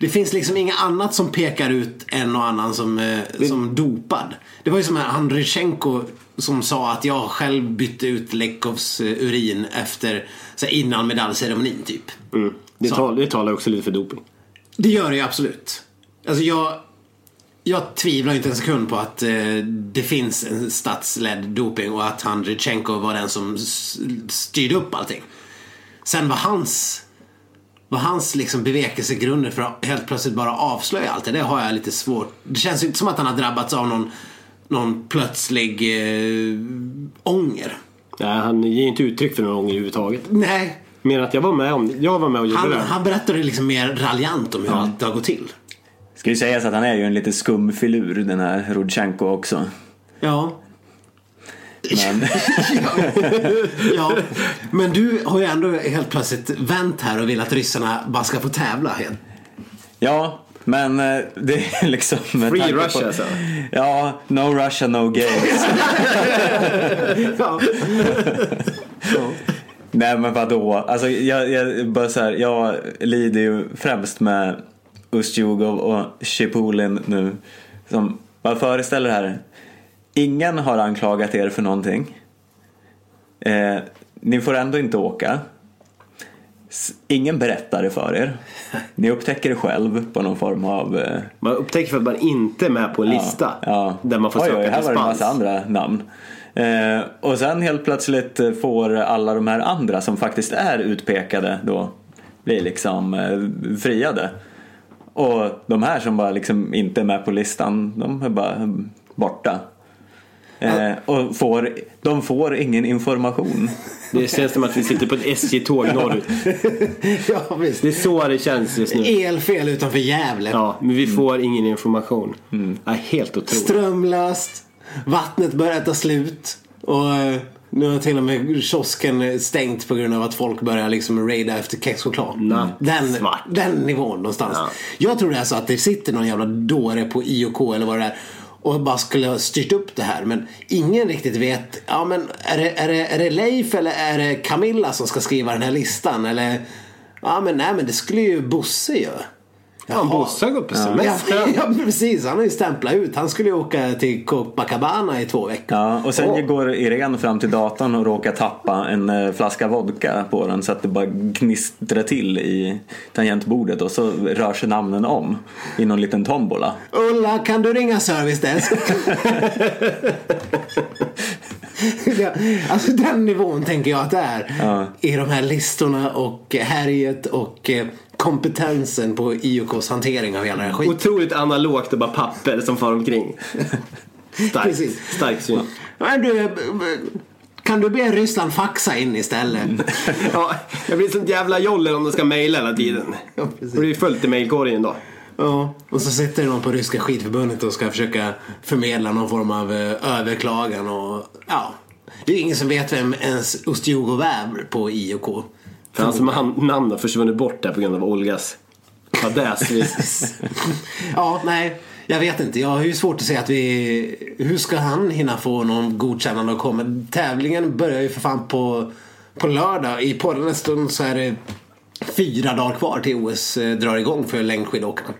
[SPEAKER 1] det finns liksom inget annat som pekar ut en och annan som, eh, som dopad. Det var ju som han Rychenko som sa att jag själv bytte ut Lekovs eh, urin efter, så här, innan medaljceremonin typ.
[SPEAKER 3] Mm. Det, tal, det talar också lite för doping.
[SPEAKER 1] Det gör det ju absolut. Alltså jag, jag tvivlar inte en sekund på att eh, det finns en statsledd doping och att han Rychenko var den som styrde upp allting. Sen var hans vad hans liksom bevekelsegrunder för att helt plötsligt bara avslöja allt det, det har jag lite svårt. Det känns ju inte som att han har drabbats av någon, någon plötslig eh, ånger.
[SPEAKER 3] Nej, han ger inte uttryck för någon ånger överhuvudtaget.
[SPEAKER 1] Nej,
[SPEAKER 3] Mer att jag var med om Jag var med och gjorde
[SPEAKER 1] han,
[SPEAKER 3] det.
[SPEAKER 1] han berättade liksom mer raljant om hur allt har gått till.
[SPEAKER 2] Ska ju sägas att han är ju en lite skum filur den här Rodchenko också.
[SPEAKER 1] Ja.
[SPEAKER 2] Men, [laughs]
[SPEAKER 1] ja, men du har ju ändå helt plötsligt vänt här och vill att ryssarna bara ska få tävla igen.
[SPEAKER 2] ja, men eh, det är [laughs] liksom...
[SPEAKER 3] Free Russia, alltså.
[SPEAKER 2] Ja, no Russia, no gays. [laughs]
[SPEAKER 1] Ja.
[SPEAKER 2] Nej men vadå? Alltså jag, jag, bara så här, jag lider ju främst med Ustjugov och Chipulin nu. Som, bara föreställ er här. Ingen har anklagat er för någonting. Eh, ni får ändå inte åka. Ingen berättar det för er. [laughs] Ni upptäcker det själv på någon form av... Eh,
[SPEAKER 3] Man upptäcker för att man inte är med på en lista.
[SPEAKER 2] Ja.
[SPEAKER 3] Där man får
[SPEAKER 2] oj,
[SPEAKER 3] söka
[SPEAKER 2] oj, här var det en massa andra namn. Eh, och sen helt plötsligt eh, får alla de här andra som faktiskt är utpekade då bli liksom eh, friade. Och de här som bara liksom inte är med på listan, de är bara borta. Eh, och får, de får ingen information.
[SPEAKER 3] Det känns som att vi sitter på ett SJ-tåg norrut. [laughs]
[SPEAKER 1] ja, visst.
[SPEAKER 3] Det är så det känns just nu.
[SPEAKER 1] Elfel utanför Gävle.
[SPEAKER 3] Ja, men vi får ingen information. Ja, helt otroligt.
[SPEAKER 1] Strömlöst. Vattnet börjar ta slut. Och eh, nu har till och med kiosken stängt på grund av att folk börjar liksom raida efter kexchoklad.
[SPEAKER 3] Natt
[SPEAKER 1] Den,
[SPEAKER 3] svart.
[SPEAKER 1] den nivån någonstans.
[SPEAKER 3] Ja.
[SPEAKER 1] Jag tror det är så att det sitter någon jävla dåre på IOK eller vad det är. Och bara skulle ha styrt upp det här. Men ingen riktigt vet. Ja men är det, är det, är det Leif eller är det Camilla som ska skriva den här listan? Eller Ja men nej men det skulle ju Bosse göra.
[SPEAKER 3] Ja, Bosse gått på semester.
[SPEAKER 1] Ja, [laughs] ja, precis. Han har ju stämplat ut. Han skulle ju åka till Copacabana i två veckor.
[SPEAKER 2] Ja, och sen
[SPEAKER 1] Åh.
[SPEAKER 2] går Irene fram till datorn och råkar tappa en eh, flaska vodka på den så att det bara gnistrar till i tangentbordet och så rör sig namnen om i någon liten tombola.
[SPEAKER 1] Ulla, kan du ringa service desk? [laughs] [laughs] alltså den nivån tänker jag att det är.
[SPEAKER 2] Ja.
[SPEAKER 1] I de här listorna och härjet och eh, kompetensen på IOKs hantering av hela den här skiten.
[SPEAKER 3] Otroligt analogt och bara papper som far omkring. [laughs] Stark,
[SPEAKER 1] Precis.
[SPEAKER 3] stark syn.
[SPEAKER 1] Men du, eh, kan du be Ryssland faxa in istället? [laughs]
[SPEAKER 3] Ja, jag blir sånt jävla joller om de ska mejla hela tiden.
[SPEAKER 1] Ja,
[SPEAKER 3] Det
[SPEAKER 1] precis.
[SPEAKER 3] blir fullt i mejlkorgen då.
[SPEAKER 1] Ja, och så sitter någon på ryska skidförbundet och ska försöka förmedla någon form av eh, överklagan och ja. Det är ingen som vet vem ens Ustjugov är på IOK.
[SPEAKER 3] För hans namn har försvunnit bort där på grund av Olgas fadäs. [laughs]
[SPEAKER 1] Ja, nej. Jag vet inte. Jag har ju svårt att säga att vi... Hur ska han hinna få någon godkännande och komma? Tävlingen börjar ju för fan på, på lördag. I podden stund så är det fyra dagar kvar till OS eh, drar igång för längdskidåkarna.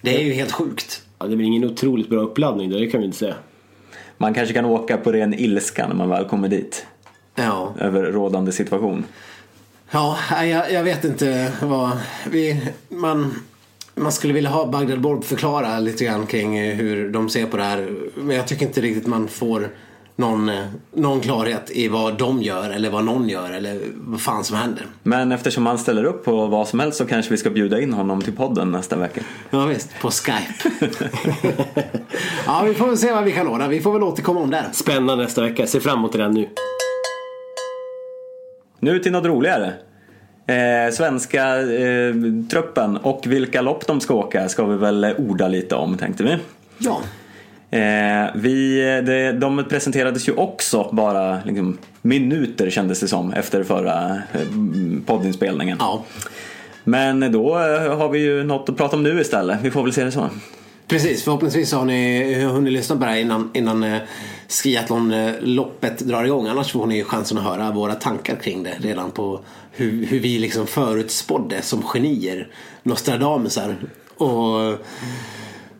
[SPEAKER 1] Det är ju helt sjukt.
[SPEAKER 3] Ja, det blir ingen otroligt bra uppladdning där, det kan vi inte säga.
[SPEAKER 2] Man kanske kan åka på ren ilska när man väl kommer dit
[SPEAKER 1] Ja.
[SPEAKER 2] över rådande situation.
[SPEAKER 1] Ja, jag, jag vet inte vad... Vi, man, man skulle vilja ha Bagdad Bob förklara lite grann kring eh, hur de ser på det här. Men jag tycker inte riktigt man får någon, eh, någon klarhet i vad de gör eller vad någon gör eller vad fan som händer.
[SPEAKER 2] Men eftersom han ställer upp på vad som helst så kanske vi ska bjuda in honom till podden nästa vecka.
[SPEAKER 1] Ja visst, på Skype. [laughs] ja, vi får väl se vad vi kan ordna. Vi får väl återkomma om det.
[SPEAKER 3] Spännande nästa vecka, se fram emot det nu.
[SPEAKER 2] Nu till något roligare. Eh, svenska eh, truppen och vilka lopp de ska åka ska vi väl orda lite om tänkte vi.
[SPEAKER 1] Ja.
[SPEAKER 2] Eh, vi det, de presenterades ju också bara liksom, minuter kändes det som efter förra eh, poddinspelningen.
[SPEAKER 1] Ja,
[SPEAKER 2] Men då eh, har vi ju något att prata om nu istället. Vi får väl se det så.
[SPEAKER 1] Precis, förhoppningsvis har ni hunnit lyssna på det här innan, innan eh, skiathlonloppet drar igång. Annars får ni chansen att höra våra tankar kring det redan på hur, hur vi liksom förutspådde som genier, Nostradamusar. Och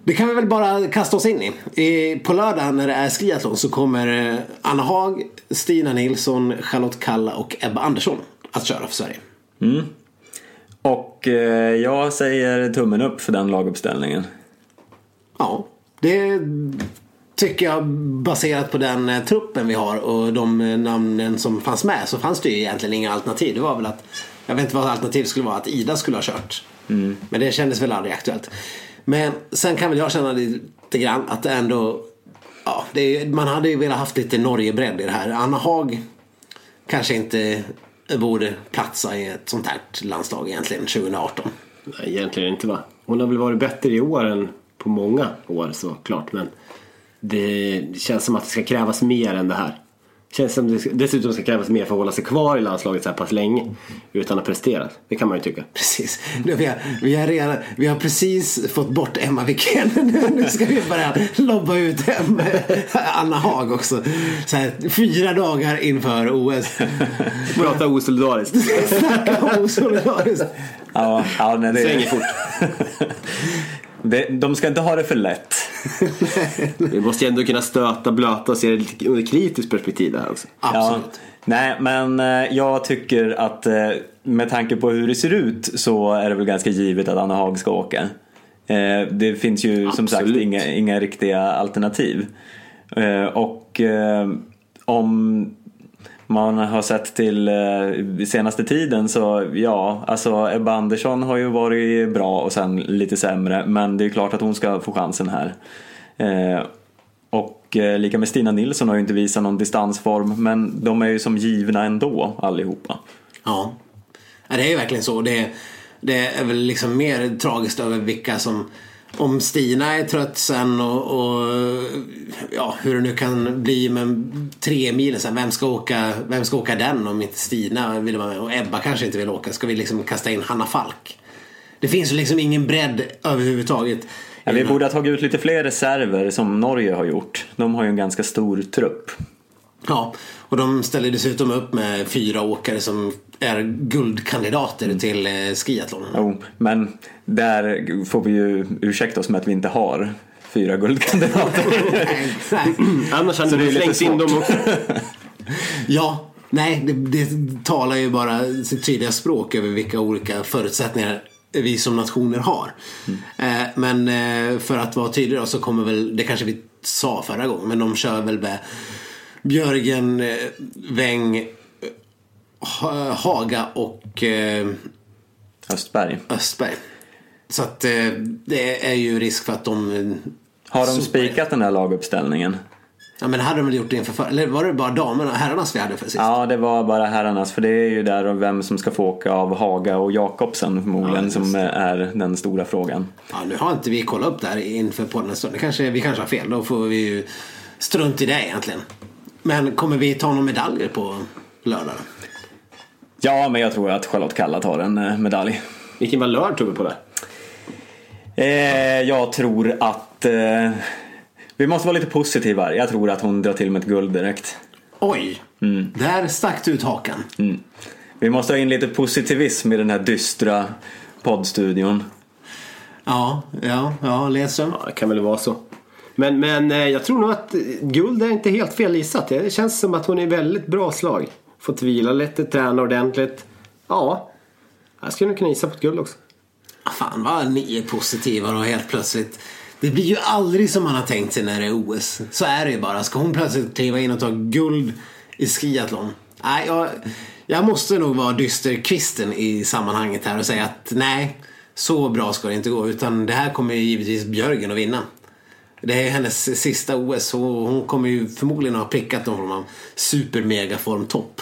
[SPEAKER 1] det kan vi väl bara kasta oss in i. På lördag när det är skiathlon så kommer eh, Anna Haag, Stina Nilsson, Charlotte Kalla och Ebba Andersson att köra för Sverige.
[SPEAKER 2] Och eh, jag säger tummen upp för den laguppställningen.
[SPEAKER 1] Ja, det tycker jag baserat på den eh, truppen vi har och de namnen som fanns med så fanns det ju egentligen inga alternativ. Det var väl att, jag vet inte vad alternativet skulle vara, att Ida skulle ha kört. Men det kändes väl aldrig aktuellt. Men sen kan väl jag känna lite grann att det ändå, ja, det är, man hade ju velat haft lite Norgebredd i det här. Anna Haag kanske inte borde platsa i ett sånt här landslag egentligen 2018.
[SPEAKER 3] Nej, egentligen inte va. Hon har väl varit bättre i år än på många år såklart. Men det känns som att det ska krävas mer än det här. Känns som det dessutom ska krävas mer för att hålla sig kvar i landslaget så här pass länge. Utan att prestera. Det kan man ju tycka.
[SPEAKER 1] Precis. Nu, vi, har, vi, har redan, vi har precis fått bort Emma Wikén. Nu, ska vi börja lobba ut Em, Anna Haag också. Så här, fyra dagar inför OS.
[SPEAKER 3] Prata osolidariskt.
[SPEAKER 1] Snacka osolidariskt.
[SPEAKER 2] Ja, ja nej, det
[SPEAKER 3] Svänger fort. [laughs]
[SPEAKER 2] det, de ska inte ha det för lätt. [laughs]
[SPEAKER 3] Vi måste ju ändå kunna stöta, blöta och se det lite ur ett kritiskt perspektiv där också.
[SPEAKER 1] Absolut.
[SPEAKER 2] Ja, nej, men eh, jag tycker att eh, med tanke på hur det ser ut så är det väl ganska givet att Anna Haag ska åka. Eh, Det finns ju som sagt
[SPEAKER 3] Absolut.
[SPEAKER 2] inga, inga riktiga alternativ. Och om man har sett till eh, senaste tiden så ja, alltså Ebba Andersson har ju varit bra och sen lite sämre men det är klart att hon ska få chansen här. Eh, och eh, lika med Stina Nilsson har ju inte visat någon distansform men de är ju som givna ändå allihopa.
[SPEAKER 1] Ja. ja, det är ju verkligen så. Det, det är väl liksom mer tragiskt över vilka som om Stina är trött sen och, och ja, hur det nu kan bli med tre milen sen. Vem ska åka, vem ska åka den om inte Stina vill vara med? Och Ebba kanske inte vill åka. Ska vi liksom kasta in Hanna Falk? Det finns ju liksom ingen bredd överhuvudtaget.
[SPEAKER 2] Ja, vi borde ha tagit ut lite fler reserver som Norge har gjort. De har ju en ganska stor trupp.
[SPEAKER 1] Ja, och de ställer dessutom upp med fyra åkare som är guldkandidater till eh, skiathlonen.
[SPEAKER 2] Jo, men där får vi ju ursäkta oss med att vi inte har fyra guldkandidater. [laughs] [clears throat]
[SPEAKER 3] Annars hade
[SPEAKER 2] Så det är
[SPEAKER 3] du
[SPEAKER 2] lite
[SPEAKER 3] slängt in dem också. [laughs]
[SPEAKER 1] Ja, nej, det, det talar ju bara sitt tydliga språk över vilka olika förutsättningar vi som nationer har. Eh, men eh, för att vara tydlig då så kommer väl, det kanske vi sa förra gången, men de kör väl med Björgen, eh, Weng, eh, Ha- Haga och eh,
[SPEAKER 2] Östberg.
[SPEAKER 1] Östberg. Så att eh, det är ju risk för att de
[SPEAKER 2] Har de spikat den här laguppställningen?
[SPEAKER 1] Ja men det hade de väl gjort inför för, Eller var det bara damerna herrarnas vi hade för sist?
[SPEAKER 2] Ja, det var bara herrarnas. För det är ju där och vem som ska få åka av Haga och Jakobsen förmodligen
[SPEAKER 1] Ja,
[SPEAKER 2] som är den stora frågan.
[SPEAKER 1] Ja, nu har inte vi kollat upp det här inför podden en stund. Det kanske, vi kanske har fel. Då får vi ju strunt i det egentligen. Men kommer vi ta några medaljer på lördag?
[SPEAKER 2] Ja, men jag tror att Charlotte Kalla tar en eh, medalj.
[SPEAKER 3] Vilken valör tog vi på det?
[SPEAKER 2] Eh, jag tror att eh, vi måste vara lite positiva. Jag tror att hon drar till med ett guld direkt.
[SPEAKER 1] Oj! Där stack du ut hakan.
[SPEAKER 2] Vi måste ha in lite positivism i den här dystra poddstudion.
[SPEAKER 1] Ja, ja, ja, Ledström.
[SPEAKER 3] Ja, det kan väl vara så. Men, men eh, jag tror nog att eh, guld är inte helt fel gissat. Det känns som att hon är i väldigt bra slag. Fått vila lite, träna ordentligt. Ja, jag skulle nog kunna gissa på ett guld också.
[SPEAKER 1] Ah, fan vad ni är positiva då helt plötsligt. Det blir ju aldrig som man har tänkt sig när det är OS. Så är det ju bara. Ska hon plötsligt kliva in och ta guld i skiathlon? Nej, jag, jag måste nog vara dysterkvisten i sammanhanget här och säga att nej, så bra ska det inte gå. Utan det här kommer ju givetvis Björgen att vinna. Det är hennes sista OS och hon kommer ju förmodligen ha prickat någon form av super-mega-formtopp.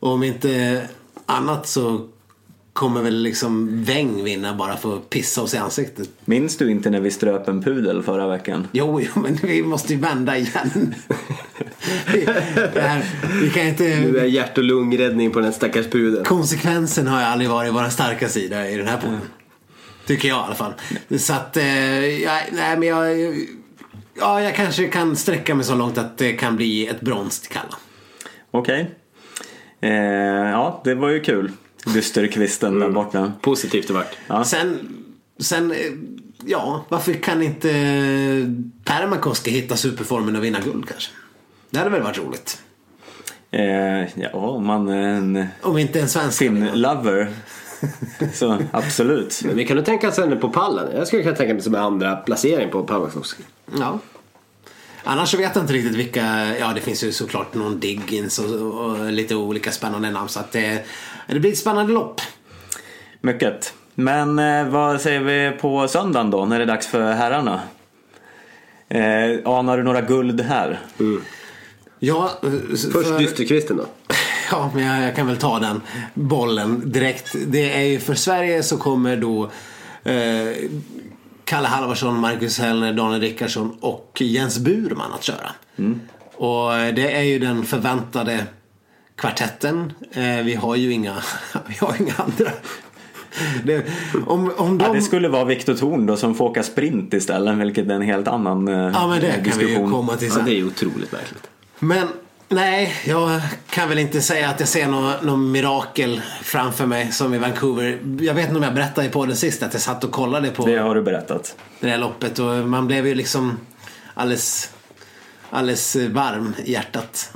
[SPEAKER 1] Och om inte annat så kommer väl liksom Weng vinna bara för att pissa oss i ansiktet.
[SPEAKER 2] Minns du inte när vi ströp en pudel förra veckan?
[SPEAKER 1] Jo, jo men vi måste ju vända igen. vi, det här, vi kan inte...
[SPEAKER 3] Nu är hjärt och lungräddning på den stackars pudeln.
[SPEAKER 1] Konsekvensen har ju aldrig varit vår starka sida i den här podden. Tycker jag i alla fall. Så att, eh, ja, nej men jag... Ja, jag kanske kan sträcka mig så långt att det kan bli ett brons till Kalla.
[SPEAKER 2] Okej. Eh, ja, det var ju kul. Dysterkvisten där borta.
[SPEAKER 3] Positivt det vart.
[SPEAKER 2] Ja.
[SPEAKER 1] Sen, sen, eh, ja, varför kan inte Permakoski hitta superformen och vinna guld kanske? Det hade väl varit roligt.
[SPEAKER 2] Eh, ja, om man är en
[SPEAKER 1] Om inte en svensk
[SPEAKER 2] Finn-lover. [laughs] Så absolut.
[SPEAKER 3] Men vi kan nog tänka oss henne på pallen. Jag skulle kunna tänka mig som en andra placering på Palmakoski.
[SPEAKER 1] Ja. Annars så vet jag inte riktigt vilka, ja det finns ju såklart någon Diggins och, och lite olika spännande namn så att det, det blir ett spännande lopp.
[SPEAKER 2] Mycket. Men eh, vad säger vi på söndagen då när det är dags för herrarna? Eh, anar du några guld här?
[SPEAKER 1] Ja,
[SPEAKER 3] Först
[SPEAKER 1] för,
[SPEAKER 3] dysterkvisten då.
[SPEAKER 1] Ja men jag, jag kan väl ta den bollen direkt. Det är ju för Sverige så kommer då eh, Kalle Halvarsson, Marcus Hellner, Daniel Rickardsson och Jens Burman att köra. Och det är ju den förväntade kvartetten. Eh, vi har ju inga, [laughs] vi har inga andra. Det, om, om de...
[SPEAKER 2] Ja, det skulle vara Viktor Thorn då som får åka sprint istället, vilket är en helt annan eh,
[SPEAKER 1] Ja men det kan vi ju
[SPEAKER 2] diskussion.
[SPEAKER 1] komma till
[SPEAKER 3] Ja,
[SPEAKER 1] sen.
[SPEAKER 3] det är otroligt märkligt.
[SPEAKER 1] Men nej, jag kan väl inte säga att jag ser något nå mirakel framför mig som i Vancouver. Jag vet inte om jag berättade på den sist att jag satt och kollade på
[SPEAKER 2] Det har du berättat.
[SPEAKER 1] det här loppet och man blev ju liksom alldeles, alldeles varm i hjärtat.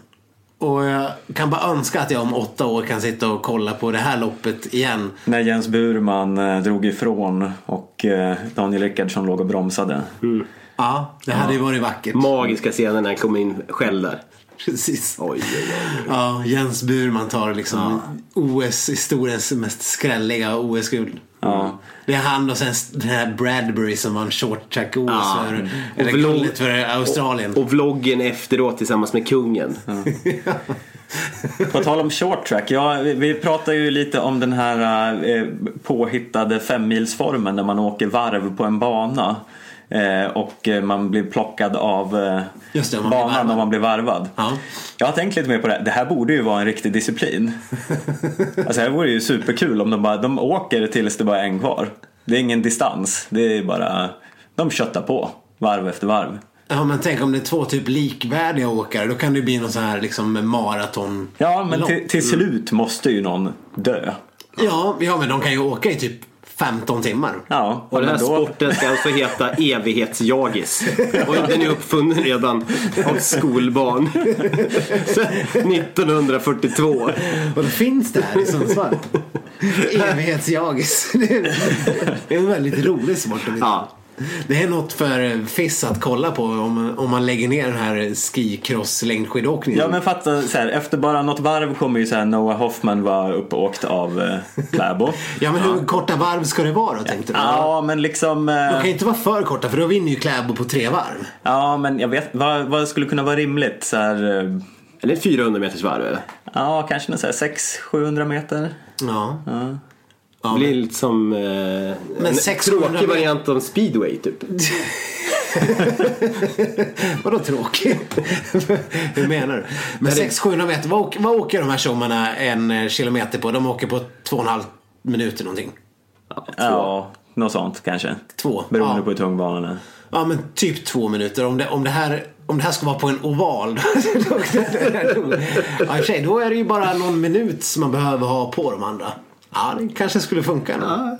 [SPEAKER 1] Och jag kan bara önska att jag om åtta år kan sitta och kolla på det här loppet igen.
[SPEAKER 2] När Jens Burman eh, drog ifrån och eh, Daniel Rickardsson låg och bromsade.
[SPEAKER 1] Ja, det hade ju varit vackert.
[SPEAKER 3] Magiska scenen när han kom in själv där. [laughs]
[SPEAKER 1] Precis.
[SPEAKER 3] Oj, oj, oj.
[SPEAKER 1] Ja, Jens Burman tar liksom OS-historiens mest skrälliga OS-guld.
[SPEAKER 2] Ja.
[SPEAKER 1] Det är han och sen den här Bradbury som vann short track OS
[SPEAKER 3] Ja.
[SPEAKER 1] för,
[SPEAKER 3] Och
[SPEAKER 1] eller guldet för Australien.
[SPEAKER 3] Och vloggen efteråt tillsammans med kungen.
[SPEAKER 2] På tal om short track, ja, vi, vi pratar ju lite om den här eh, påhittade femmilsformen där man åker varv på en bana. Eh, och eh, man blir plockad av eh,
[SPEAKER 1] det, man
[SPEAKER 2] banan om man blir varvad.
[SPEAKER 1] Ja.
[SPEAKER 2] Jag har tänkt lite mer på det. Det här borde ju vara en riktig disciplin. [laughs] Alltså det här vore ju superkul om de bara de åker tills det bara är en kvar. Det är ingen distans. Det är bara de köttar på varv efter varv.
[SPEAKER 1] Ja men tänk om det är två typ likvärdiga åkare. Då kan det bli någon sån här liksom maraton.
[SPEAKER 2] Ja, men till, till slut måste ju någon dö.
[SPEAKER 1] Ja, ja men de kan ju åka i typ 15 timmar.
[SPEAKER 2] Ja,
[SPEAKER 3] Och den här
[SPEAKER 2] då,
[SPEAKER 3] sporten ska alltså heta evighetsjagis. Och den är uppfunnen redan av skolbarn. 1942.
[SPEAKER 1] Och det finns det här i Sundsvall. [laughs] Evighetsjagis. Det är, en väldigt rolig sport.
[SPEAKER 3] Ja.
[SPEAKER 1] Det är något för FIS att kolla på om, om man lägger ner den här skicross längdskidåkningen.
[SPEAKER 2] Ja men fatta så här, efter bara något varv kommer ju så här Noah Hoffman vara uppåkt av eh, Kläbo. [laughs]
[SPEAKER 1] Ja, men hur korta varv ska det vara då tänkte du?
[SPEAKER 2] Ja men liksom... eh,
[SPEAKER 1] De kan ju inte vara för korta för då vinner ju Kläbo på tre varv.
[SPEAKER 2] Ja men jag vet, vad, vad skulle kunna vara rimligt? Så här, eh,
[SPEAKER 3] Eller 400 meters varv eller?
[SPEAKER 2] ja kanske något så här 600-700 meter.
[SPEAKER 1] Ja.
[SPEAKER 2] Ja.
[SPEAKER 1] Ja,
[SPEAKER 3] Det blir lite som eh, en
[SPEAKER 1] 600
[SPEAKER 3] tråkig variant av speedway typ.
[SPEAKER 1] Vadå tråkig? Hur menar du? Men 600-700 meter, vad, åker- vad åker de här tjommarna en eh, kilometer på? De åker på två och en halv minuter någonting.
[SPEAKER 2] Ja, något sånt kanske.
[SPEAKER 1] Två.
[SPEAKER 2] Beroende
[SPEAKER 1] Ja.
[SPEAKER 2] på hur tung banan är.
[SPEAKER 1] Ja men typ två minuter. Om det, om det, här, om det här ska vara på en oval. då- då- ja, i och för sig, då är det ju bara någon minut som man behöver ha på de andra. Ja, det kanske skulle funka. Ja.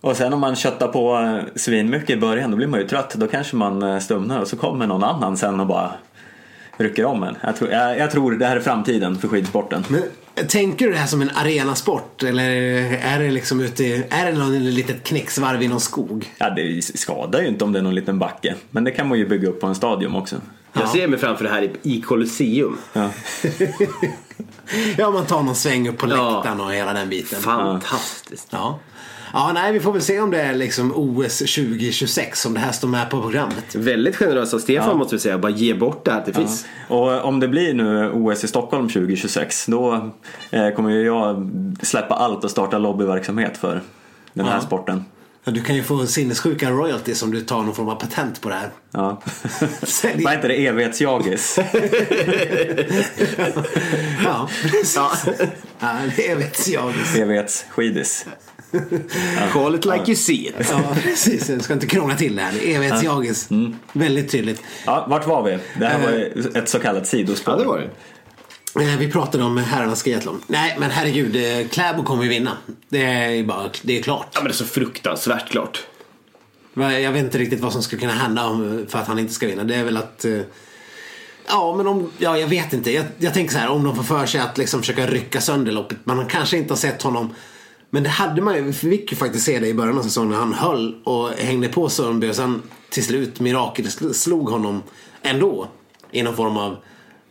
[SPEAKER 2] Och sen om man köttar på eh, svinmycket i början då blir man ju trött. Då kanske man eh, stumnar och så kommer någon annan sen och bara rycker om en. Jag tror, jag, jag tror det här är framtiden för skidsporten.
[SPEAKER 1] Men tänker du det här som en arenasport? Eller är det liksom ute i, är det någon litet knäcksvarv i någon skog?
[SPEAKER 2] Ja, det skadar ju inte om det är någon liten backe. Men det kan man ju bygga upp på en stadion också.
[SPEAKER 3] Jag ser mig framför det här i, Colosseum.
[SPEAKER 2] Ja. [laughs]
[SPEAKER 1] Ja, man tar någon sväng upp på
[SPEAKER 3] Ja.
[SPEAKER 1] läktaren och hela den biten.
[SPEAKER 3] Fantastiskt.
[SPEAKER 1] Ja. Ja, nej, vi får väl se om det är liksom OS 2026 som det här står med på programmet.
[SPEAKER 3] Väldigt generös av Stefan måste vi säga. Bara ge bort det här till FIS.
[SPEAKER 2] Och om det blir nu OS i Stockholm 2026 då eh, kommer ju jag släppa allt och starta lobbyverksamhet för den här
[SPEAKER 1] Ja.
[SPEAKER 2] sporten.
[SPEAKER 1] Ja, Du kan ju få sinnessjuka royalties om du tar någon form av patent på det här.
[SPEAKER 2] Ja. [laughs]
[SPEAKER 1] Sälj.
[SPEAKER 2] Vad heter det? Evighetsjagis? [laughs]
[SPEAKER 1] Ja, precis. Ja. är evighetsjagis.
[SPEAKER 2] Evighetsskidis. [laughs]
[SPEAKER 3] Call it like you see it.
[SPEAKER 1] Ja, precis. Jag ska inte krångla till det här. Evighetsjagis. Väldigt tydligt.
[SPEAKER 2] Ja, vart var vi? Det här var ju ett så kallat sidospår.
[SPEAKER 3] Ja, det var det.
[SPEAKER 1] Eh, Vi pratade om herrarnas skiathlon. Nej, men herregud. eh, Kläbo kommer ju vinna. Det är bara, det är klart.
[SPEAKER 3] Ja, men det är så fruktansvärt klart.
[SPEAKER 1] Jag vet inte riktigt vad som skulle kunna hända om, för att han inte ska vinna. Det är väl att... eh, Ja, men om... Ja, jag vet inte. Jag, jag tänker så här, om de får för sig att liksom försöka rycka sönder loppet. Man kanske inte har sett honom. Men det hade man ju. Vi fick ju faktiskt se det i början av säsongen. när Han höll och hängde på Sörnby och sen till slut mirakel sl- slog honom ändå. I någon form av...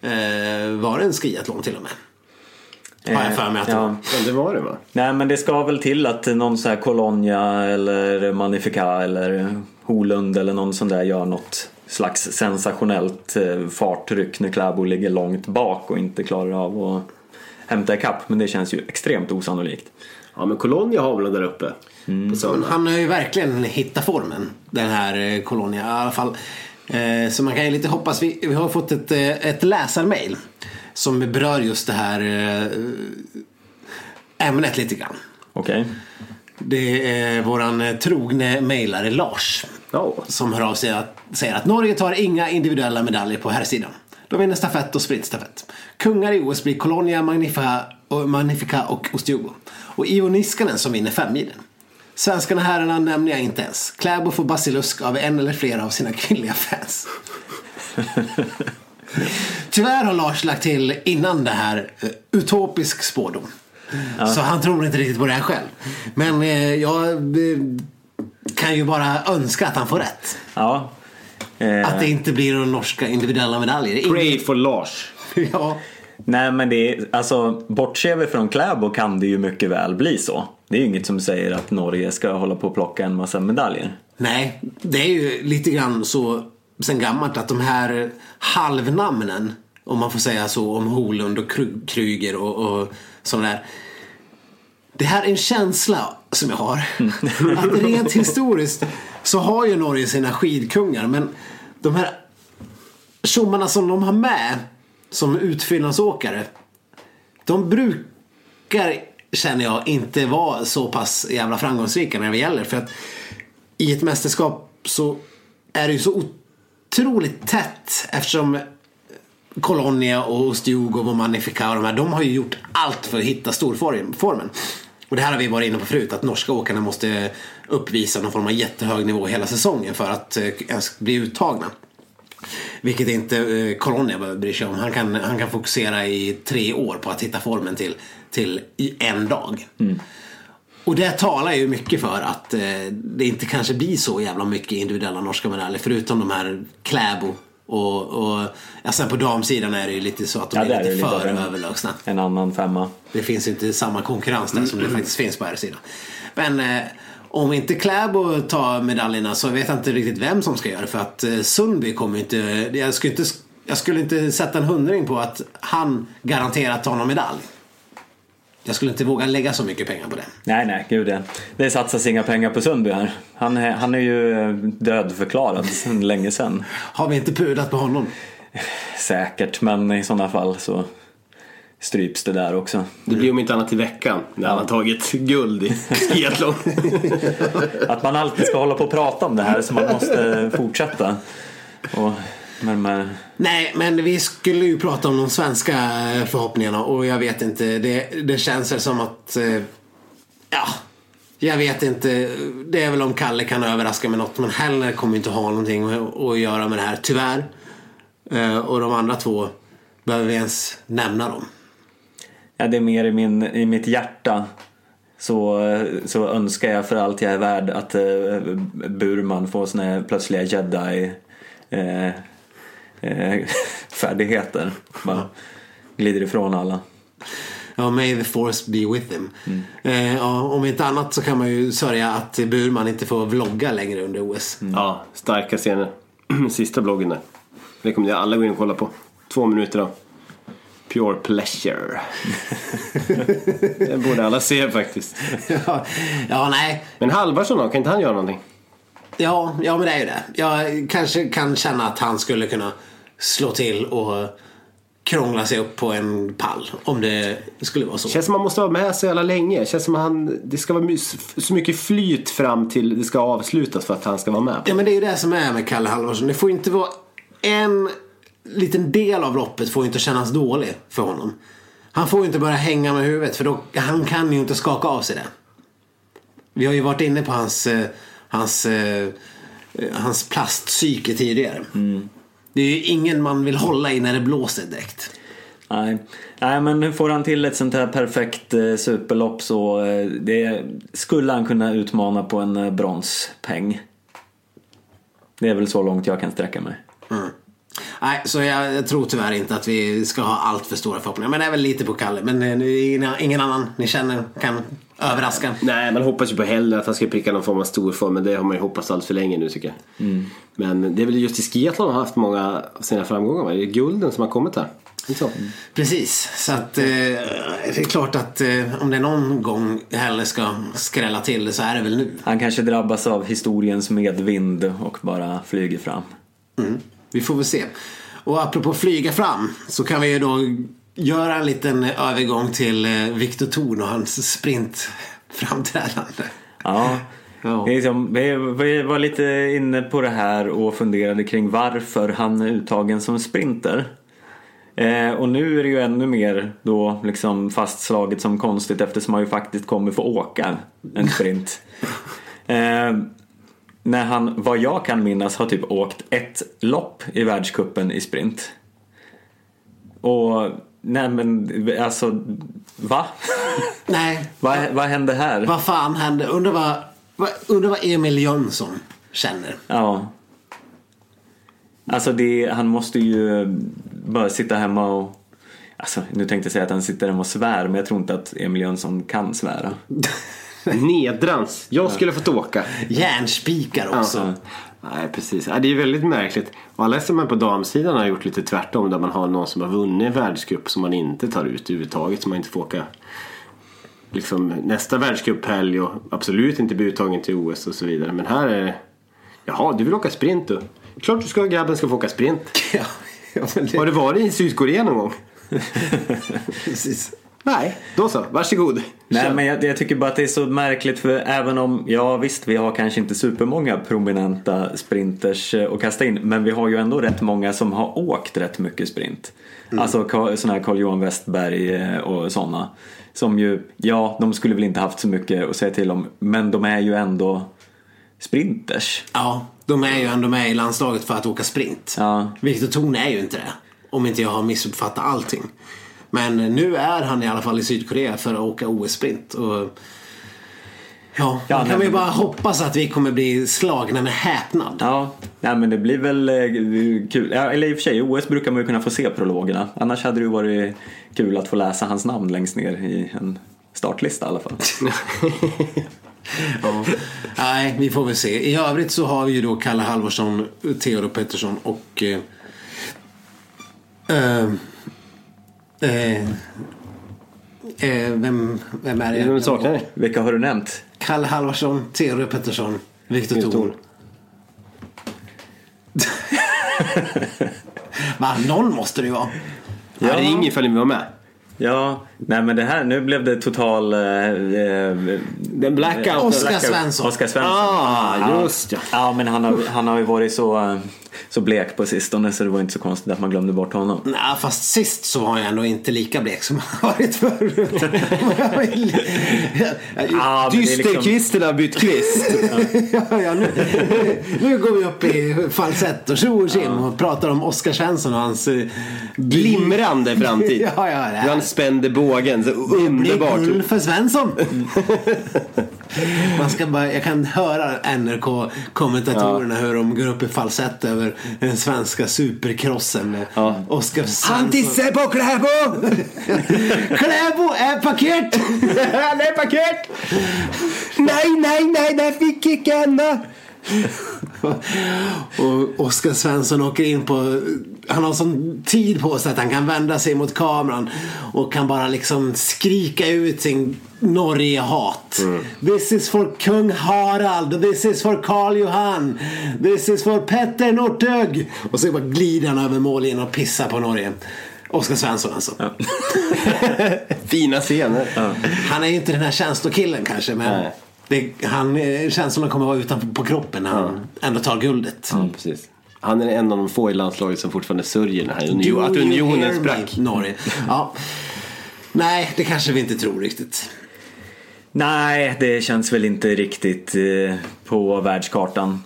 [SPEAKER 1] Eh, var det en skiathlon till och med? Har jag för mig att det var.
[SPEAKER 2] ja.
[SPEAKER 3] Ja, det var det va?
[SPEAKER 2] Nej men det ska väl till att någon så här Colonia eller Magnifica eller Holund eller någon sån där gör något slags sensationellt eh, fartryck när Kläbo ligger långt bak och inte klarar av att hämta ikapp. Men det känns ju extremt osannolikt.
[SPEAKER 3] Ja, men Colonia har väl där uppe. Sörmland.
[SPEAKER 1] Han har ju verkligen hittat formen, den här eh, Colonia. I alla fall. Eh, Så man kan ju lite hoppas. Vi, vi har fått ett, eh, ett läsarmail som berör just det här eh, ämnet lite grann.
[SPEAKER 2] Okej?
[SPEAKER 1] Det är våran trogne mejlare Lars
[SPEAKER 3] Ja.
[SPEAKER 1] som hör av sig att säger att Norge tar inga individuella medaljer på herrsidan. De vinner stafett och sprintstafett. Kungar i OS blir Colonia, Magnifica och, Magnifica och Ostjugo. Och Ivo Niskanen som vinner femmilen. Svenskarna herrarna nämner jag inte ens. Kläbo får basilusk av en eller flera av sina kvinnliga fans. [laughs] Tyvärr har Lars lagt till innan det här eh, utopisk spådom. Så han tror inte riktigt på det här själv. Men eh, jag eh, kan ju bara önska att han får rätt.
[SPEAKER 2] Ja. Eh,
[SPEAKER 1] Att det inte blir några norska individuella medaljer.
[SPEAKER 3] Pray for Lars. [laughs]
[SPEAKER 1] Ja.
[SPEAKER 2] Nej men det är, alltså bortser vi från Kläbo kan det ju mycket väl bli så. Det är ju inget som säger att Norge ska hålla på och plocka en massa medaljer.
[SPEAKER 1] Nej, det är ju lite grann så sen gammalt att de här halvnamnen, om man får säga så, om Holund och Kryger och, och sådana där. Det här är en känsla som jag har. Att rent historiskt så har ju Norge sina skidkungar men de här tjommarna som de har med som utfyllnadsåkare. De brukar, känner jag, inte vara så pass jävla framgångsrika när det gäller. För att i ett mästerskap så är det ju så otroligt tätt eftersom Colonia och Stjugov och Magnifica och de här, de har ju gjort allt för att hitta storformen. Och det här har vi varit inne på förut, att norska åkarna måste uppvisa någon form av jättehög nivå hela säsongen för att eh, ens bli uttagna. Vilket inte eh, Colonia behöver bry sig om. Han kan, han kan fokusera i tre år på att hitta formen till, till i en dag. Och det talar ju mycket för att eh, det inte kanske blir så jävla mycket individuella norska medaljer förutom de här Kläbo och, och ja, sen på damsidan är det ju lite så att de
[SPEAKER 2] Ja,
[SPEAKER 1] är
[SPEAKER 2] där är
[SPEAKER 1] lite
[SPEAKER 2] lite
[SPEAKER 1] för
[SPEAKER 2] en-
[SPEAKER 1] överlägsna.
[SPEAKER 2] En annan femma.
[SPEAKER 1] Det finns inte samma konkurrens där som
[SPEAKER 2] Mm.
[SPEAKER 1] det faktiskt finns på här sidan. Men eh, om inte Kläbo tar medaljerna så vet jag inte riktigt vem som ska göra det. För att eh, Sundby kommer inte jag, skulle inte... jag skulle inte sätta en hundring på att han garanterat tar någon medalj. Jag skulle inte våga lägga så mycket pengar på det.
[SPEAKER 2] Nej, nej, gud det. Det satsas inga pengar på Sundby här. Han är, han är ju eh, dödförklarad sedan länge sedan.
[SPEAKER 1] Har vi inte pudat på honom?
[SPEAKER 2] Säkert, men i sådana fall så stryps det där också.
[SPEAKER 3] Det blir om inte annat i veckan när han har tagit guld i skiathlon. [laughs]
[SPEAKER 2] Att man alltid ska hålla på och prata om det här så man måste fortsätta. Och, men, men,
[SPEAKER 1] Nej, men vi skulle ju prata om de svenska förhoppningarna och jag vet inte. Det, det känns väl som att... eh, Ja, jag vet inte. Det är väl om Kalle kan överraska med något. Men Heller kommer inte ha någonting att att göra med det här, tyvärr. Eh, Och de andra två, behöver vi ens nämna dem?
[SPEAKER 2] Ja, det är mer i, min, i mitt hjärta. Så, så önskar jag för allt jag är värd att eh, Burman får såna här plötsliga jedi eh, eh, [laughs] färdigheter. Bara glider ifrån alla.
[SPEAKER 1] Ja, may the force be with him. Eh, ja, om inte annat så kan man ju sörja att Burman inte får vlogga längre under OS.
[SPEAKER 3] Ja, starka scener. [clears throat] Sista bloggen där. Rekommenderar alla att gå in och kolla på. Två minuter då. Pure pleasure. det borde alla se faktiskt.
[SPEAKER 1] ja, ja, nej.
[SPEAKER 3] Men Halvarsson då? Kan inte han göra någonting?
[SPEAKER 1] Ja, ja men det är ju det. Jag kanske kan känna att han skulle kunna slå till och krångla sig upp på en pall. Om det skulle vara så.
[SPEAKER 3] Känns som man måste vara med så jävla länge. Känns som han, det ska vara så mycket flyt fram till det ska avslutas för att han ska vara med.
[SPEAKER 1] Ja men det är ju det som är med Kalle Halvarsson. Det får inte vara en liten del av loppet får inte kännas dålig för honom. Han får inte börja hänga med huvudet för då, han kan ju inte skaka av sig det. Vi har ju varit inne på hans, eh, hans, eh, eh, hans plastpsyke tidigare. Det är ju ingen man vill hålla i när det blåser direkt.
[SPEAKER 2] Nej. Nej, men nu får han till ett sånt här perfekt eh, superlopp så eh, det skulle han kunna utmana på en eh, bronspeng. Det är väl så långt jag kan sträcka mig.
[SPEAKER 1] Nej, så jag, jag tror tyvärr inte att vi ska ha allt för stora förhoppningar. Men det är väl lite på Kalle. Men eh, ingen, annan ni känner kan överraska.
[SPEAKER 3] Nej, man hoppas ju på hellre att han ska pricka någon form av storform. Men det har man ju hoppats allt för länge nu tycker jag. Men det är väl just i skiathlon han har haft många av sina framgångar. va? Det är gulden som har kommit här. Så?
[SPEAKER 1] Precis, så att eh, det är klart att eh, om det någon gång heller ska skrälla till det så är det väl nu.
[SPEAKER 2] Han kanske drabbas av historiens medvind och bara flyger fram.
[SPEAKER 1] Mm. Vi får väl se. Och apropå flyga fram så kan vi ju då göra en liten övergång till eh, Viktor Thorn och hans sprintframträdande.
[SPEAKER 2] Ja. [laughs]
[SPEAKER 1] Ja.
[SPEAKER 2] Liksom, vi var lite inne på det här och funderade kring varför han är uttagen som sprinter. Eh, och nu är det ju ännu mer då liksom fastslaget som konstigt eftersom han ju faktiskt kommer få åka en sprint. [laughs] eh, när han, vad jag kan minnas, har typ åkt ett lopp i världskuppen i sprint. Och nej men alltså, va? [laughs]
[SPEAKER 1] Nej,
[SPEAKER 2] vad, vad hände här?
[SPEAKER 1] vad fan hände? Undrar vad, vad, undrar vad Emil Jönsson känner.
[SPEAKER 2] Ja. Alltså det, han måste ju bara sitta hemma och Alltså, nu tänkte jag säga att han sitter hemma och svär men jag tror inte att Emil Jönsson kan svära. [laughs]
[SPEAKER 3] Nedrans. Jag skulle fått åka.
[SPEAKER 1] Järnspikar också.
[SPEAKER 3] Ja. Nej, precis. Ja, det är väldigt märkligt. Och alla som är på damsidan har gjort lite tvärtom. Där man har någon som har vunnit en världscup som man inte tar ut överhuvudtaget. Som man inte får åka liksom, nästa världscuphelg och absolut inte bli uttagen till OS och så vidare. Men här är Jaha, du vill åka sprint du? Klart du ska, grabben ska få åka sprint. [laughs]
[SPEAKER 1] Ja, det,
[SPEAKER 3] Har du varit i Sydkorea någon gång? [laughs]
[SPEAKER 1] precis.
[SPEAKER 3] Nej, då så. Varsågod.
[SPEAKER 2] Nej men jag, jag tycker bara att det är så märkligt för även om, ja visst vi har kanske inte supermånga prominenta sprinters eh, att kasta in men vi har ju ändå rätt många som har åkt rätt mycket sprint. Alltså Ka- sådana här Carl-Johan Westberg eh, och sådana. Som ju, ja de skulle väl inte haft så mycket att säga till om men de är ju ändå sprinters.
[SPEAKER 1] Ja, de är ju ändå med i landslaget för att åka sprint.
[SPEAKER 2] Ja.
[SPEAKER 1] Viktor Thorn är ju inte det. Om inte jag har missuppfattat allting. Men nu är han i alla fall i Sydkorea för att åka OS-sprint. Och... Ja,
[SPEAKER 2] Ja,
[SPEAKER 1] kan
[SPEAKER 2] nej,
[SPEAKER 1] vi
[SPEAKER 2] men-
[SPEAKER 1] bara hoppas att vi kommer bli slagna med häpnad.
[SPEAKER 2] Ja, nej, men det blir väl eh, kul. Eller i och för sig, i OS brukar man ju kunna få se prologerna. Annars hade det ju varit kul att få läsa hans namn längst ner i en startlista i alla fall. [laughs]
[SPEAKER 1] Ja. Nej, vi får väl se. I övrigt så har vi ju då Kalle Halvarsson, Theodor Pettersson och... Eh, eh, eh, eh, vem, vem är det?
[SPEAKER 3] Vem saknar?
[SPEAKER 2] Vilka har du nämnt?
[SPEAKER 1] Kalle Halvarsson, Theodor Pettersson, Viktor Thor. [laughs] Va, någon måste det ju vara.
[SPEAKER 3] Ja. Ring ifall ni vill vara med.
[SPEAKER 2] Ja, nej men det här, nu blev det total... Eh, eh,
[SPEAKER 3] Den blackout.
[SPEAKER 1] Oskar Svensson.
[SPEAKER 2] Oskar Svensson.
[SPEAKER 3] Ah, just ja.
[SPEAKER 2] Ja, men han har, han har ju varit så, eh, så blek på sistone så det var inte så konstigt att man glömde bort honom.
[SPEAKER 1] Nej, fast sist så var han ändå inte lika blek som han varit förut. [laughs]
[SPEAKER 2] Ja, det är liksom-
[SPEAKER 3] Dysterkvisten har bytt kvist. [laughs]
[SPEAKER 1] ja, ja, nu, nu går vi upp i falsett och tjo och tjim och pratar om Oskar Svensson och hans... eh,
[SPEAKER 3] Glimrande framtid. [laughs]
[SPEAKER 1] Ja, ja, det
[SPEAKER 3] Hur han spände bågen. Så
[SPEAKER 1] Det blir
[SPEAKER 3] underbart.
[SPEAKER 1] guld för Svensson. Man ska bara, jag kan höra NRK-kommentatorerna hur de går upp i falsett över den svenska supercrossen med
[SPEAKER 3] Ja.
[SPEAKER 1] Oskar
[SPEAKER 3] Han
[SPEAKER 1] Svensson.
[SPEAKER 3] tissar på Kläbo! [laughs]
[SPEAKER 1] Kläbo är paket!
[SPEAKER 3] Han är paket! Nej, nej, nej, där fick icke hända!
[SPEAKER 1] Och Oskar Svensson åker in på Han har sån tid på sig att han kan vända sig mot kameran Och kan bara liksom skrika ut sin Norge-hat. This is for kung Harald This is for Karl Johan This is for Petter Northug. Och så bara glider han över mållinjen och pissar på Norge. Oskar Svensson alltså. [laughs]
[SPEAKER 3] Fina scener.
[SPEAKER 1] Han är ju inte den här känslokillen kanske men
[SPEAKER 3] Nej.
[SPEAKER 1] Det, han, eh, känslorna kommer vara utanför på kroppen när han ändå tar guldet.
[SPEAKER 3] Ja, precis. Han är en av de få i landslaget som fortfarande sörjer
[SPEAKER 1] Do
[SPEAKER 3] union, att unionen sprack.
[SPEAKER 1] Norge. Ja. Nej, det kanske vi inte tror riktigt.
[SPEAKER 2] Nej, det känns väl inte riktigt eh, på världskartan.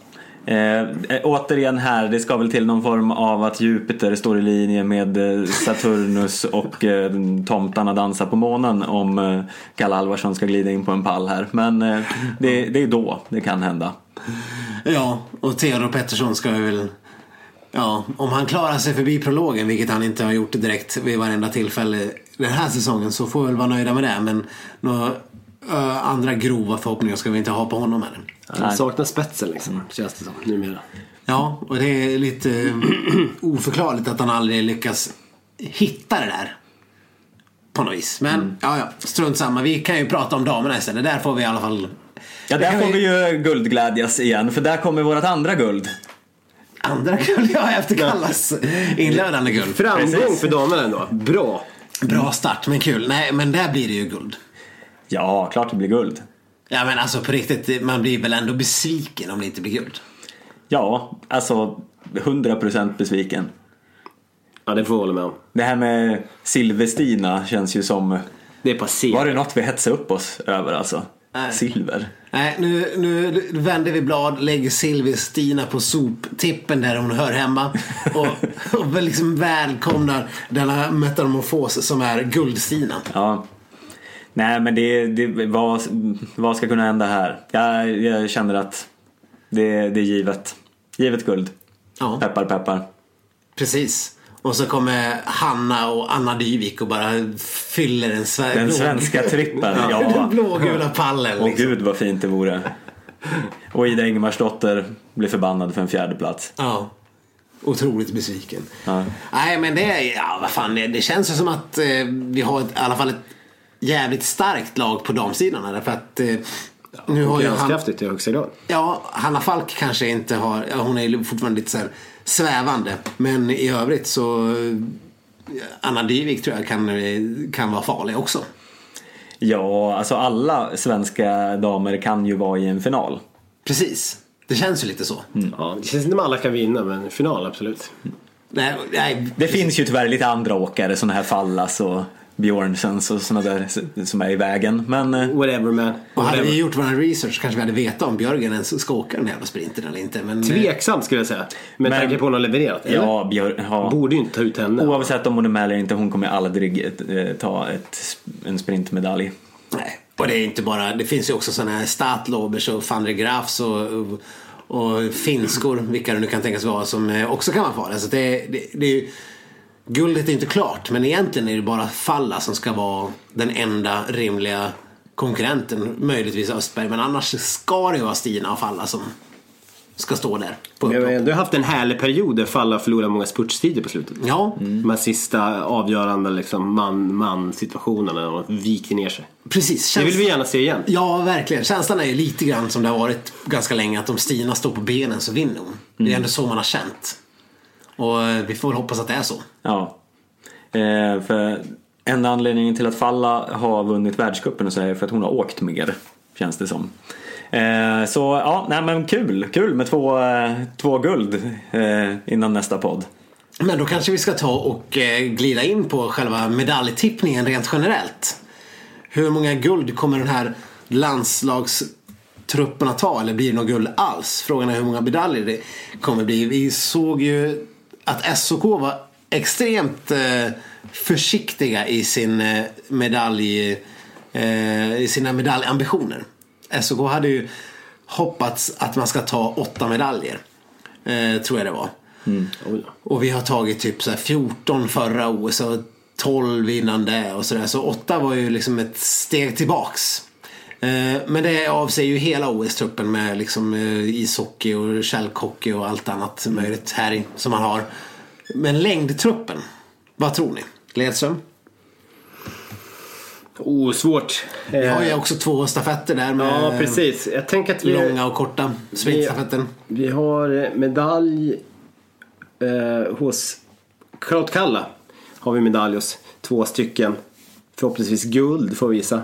[SPEAKER 2] Eh, eh, återigen här, det ska väl till någon form av att Jupiter står i linje med eh, Saturnus och eh, tomtarna dansar på månen om eh, Kalle Alvarsson ska glida in på en pall här. Men eh, det, det är då det kan hända.
[SPEAKER 1] Ja, och Theodor Pettersson ska väl... Ja, om han klarar sig förbi prologen, vilket han inte har gjort direkt vid varenda tillfälle den här säsongen, så får vi väl vara nöjda med det. Men några ö, andra grova förhoppningar ska vi inte ha på honom heller.
[SPEAKER 3] Han saknar spetsen liksom, känns det som numera.
[SPEAKER 1] Ja, och det är lite eh, [clears throat] oförklarligt att han aldrig lyckas hitta det där. På något vis. Men ja, ja, strunt samma. Vi kan ju prata om damerna istället. Där får vi i alla fall...
[SPEAKER 2] Ja, där får vi ju guldglädjas igen, för där kommer vårt andra guld.
[SPEAKER 1] Andra guld, ja, efter Kallas inledande guld.
[SPEAKER 3] Framgång
[SPEAKER 2] Precis.
[SPEAKER 3] för damerna ändå. Bra.
[SPEAKER 1] Bra start, men kul. Nej, men där blir det ju guld.
[SPEAKER 2] Ja, klart det blir guld.
[SPEAKER 1] Ja, men alltså på riktigt, man blir väl ändå besviken om det inte blir guld.
[SPEAKER 2] Ja, alltså 100% besviken.
[SPEAKER 3] Ja, det får jag hålla med om.
[SPEAKER 2] Det här med Silverstina känns ju som...
[SPEAKER 3] Det är passé.
[SPEAKER 2] Var det något vi hetsade upp oss över alltså?
[SPEAKER 1] Nej.
[SPEAKER 2] Silver.
[SPEAKER 1] Nej, nu, nu vänder vi blad, lägger Silvia-Stina på soptippen där hon hör hemma. [laughs] Och, och liksom välkomnar denna metamorfos som är Guld-Stina.
[SPEAKER 2] Ja. Nej men det, det vad, vad ska kunna hända här? Jag, jag känner att det, det är givet. Givet guld.
[SPEAKER 1] Ja,
[SPEAKER 2] Peppar peppar.
[SPEAKER 1] precis. Och så kommer Hanna och Anna Dyvik och bara fyller den, sve- [laughs]
[SPEAKER 2] Den svenska trippen.
[SPEAKER 1] den
[SPEAKER 2] Ja.
[SPEAKER 1] blågula pallen.
[SPEAKER 2] Åh
[SPEAKER 1] Liksom.
[SPEAKER 2] gud vad fint det vore. Och Ida Ingemarsdotter blir förbannad för en fjärde plats.
[SPEAKER 1] Ja. Otroligt besviken.
[SPEAKER 2] Ja.
[SPEAKER 1] Nej men det, ja vad fan, det, det känns ju som att eh, vi har ett, i alla fall ett jävligt starkt lag på damsidan. Därför att eh, nu har ju han,
[SPEAKER 3] i högsta grad.
[SPEAKER 1] ja, Hanna Falk kanske inte har, ja, hon är ju fortfarande lite så här svävande. Men i övrigt så Anna Dyvik tror jag kan, kan vara farlig också.
[SPEAKER 2] Ja, alltså alla svenska damer kan ju vara i en final.
[SPEAKER 1] Precis. Det känns ju lite så.
[SPEAKER 3] Ja, det känns inte som alla kan vinna men final absolut.
[SPEAKER 1] Nej, nej,
[SPEAKER 2] Det finns ju tyvärr lite andra åkare, sådana här Fallas och Björnsens och sådana där som är i vägen. Men eh,
[SPEAKER 3] Whatever man.
[SPEAKER 1] och hade vi gjort vår research kanske vi hade vetat om Björgen ens ska åka den jävla sprinten eller inte. Men,
[SPEAKER 3] Tveksamt skulle jag säga. Med
[SPEAKER 2] Men-
[SPEAKER 3] tanke på hon har levererat. Eller?
[SPEAKER 2] ja, Björ, ja.
[SPEAKER 3] Borde ju inte ta ut henne.
[SPEAKER 2] Oavsett om hon är med eller inte, hon kommer aldrig eh, ta ett, en sprintmedalj.
[SPEAKER 1] Nej. Och det är inte bara, det finns ju också sådana här Statlobers och van der Graafs och, och, och finskor, vilka det nu kan tänkas vara, som eh, också kan vara farliga. Så det, det, det är ju, guldet är inte klart, men egentligen är det bara Falla som ska vara den enda rimliga konkurrenten. Möjligtvis Östberg, men annars ska det ju vara Stina och Falla som ska stå där. På
[SPEAKER 3] Men vi har ändå haft en härlig period där Falla förlorar många spurtstider på slutet.
[SPEAKER 1] Ja,
[SPEAKER 3] De här sista avgörande liksom, man-man situationerna och viker ner sig.
[SPEAKER 1] precis.
[SPEAKER 3] Det vill vi gärna se igen.
[SPEAKER 1] Ja, verkligen. Känslan är ju lite grann som det har varit ganska länge att om Stina står på benen så vinner hon. Det är ändå så man har känt. Och eh, vi får väl hoppas att det är så.
[SPEAKER 2] Ja. Eh, för enda anledningen till att Falla har vunnit världscupen så är för att hon har åkt mer. Känns det som. Eh, så ja, nej men kul. Kul med två, eh, två guld eh, innan nästa podd.
[SPEAKER 1] Men då kanske vi ska ta och glida in på själva medaljtippningen rent generellt. Hur många guld kommer den här landslagstruppen att ta? Eller blir det något guld alls? Frågan är hur många medaljer det kommer bli. Vi såg ju att SOK var extremt eh, försiktiga i sin eh, medalj eh, i sina medaljambitioner. SOK hade ju hoppats att man ska ta åtta medaljer. Eh, tror jag det var.
[SPEAKER 3] Oj då.
[SPEAKER 1] Och vi har tagit typ så här 14 förra OS och 12 innan det och sådär. Så 8 var ju liksom ett steg tillbaks. Eh, Men det avser ju hela OS-truppen med liksom eh, ishockey och kälkhockey och allt annat möjligt här som man har. Men längdtruppen, vad tror ni? Ledström?
[SPEAKER 3] Oh, svårt.
[SPEAKER 1] Vi har ju
[SPEAKER 3] Eh,
[SPEAKER 1] också två stafetter där med
[SPEAKER 3] Ja, precis. Jag tänker att vi,
[SPEAKER 1] långa och korta sprintstafetten.
[SPEAKER 3] vi har eh, medalj eh, hos Charlotte Kalla. Har vi medalj hos två stycken. Förhoppningsvis guld får vi visa.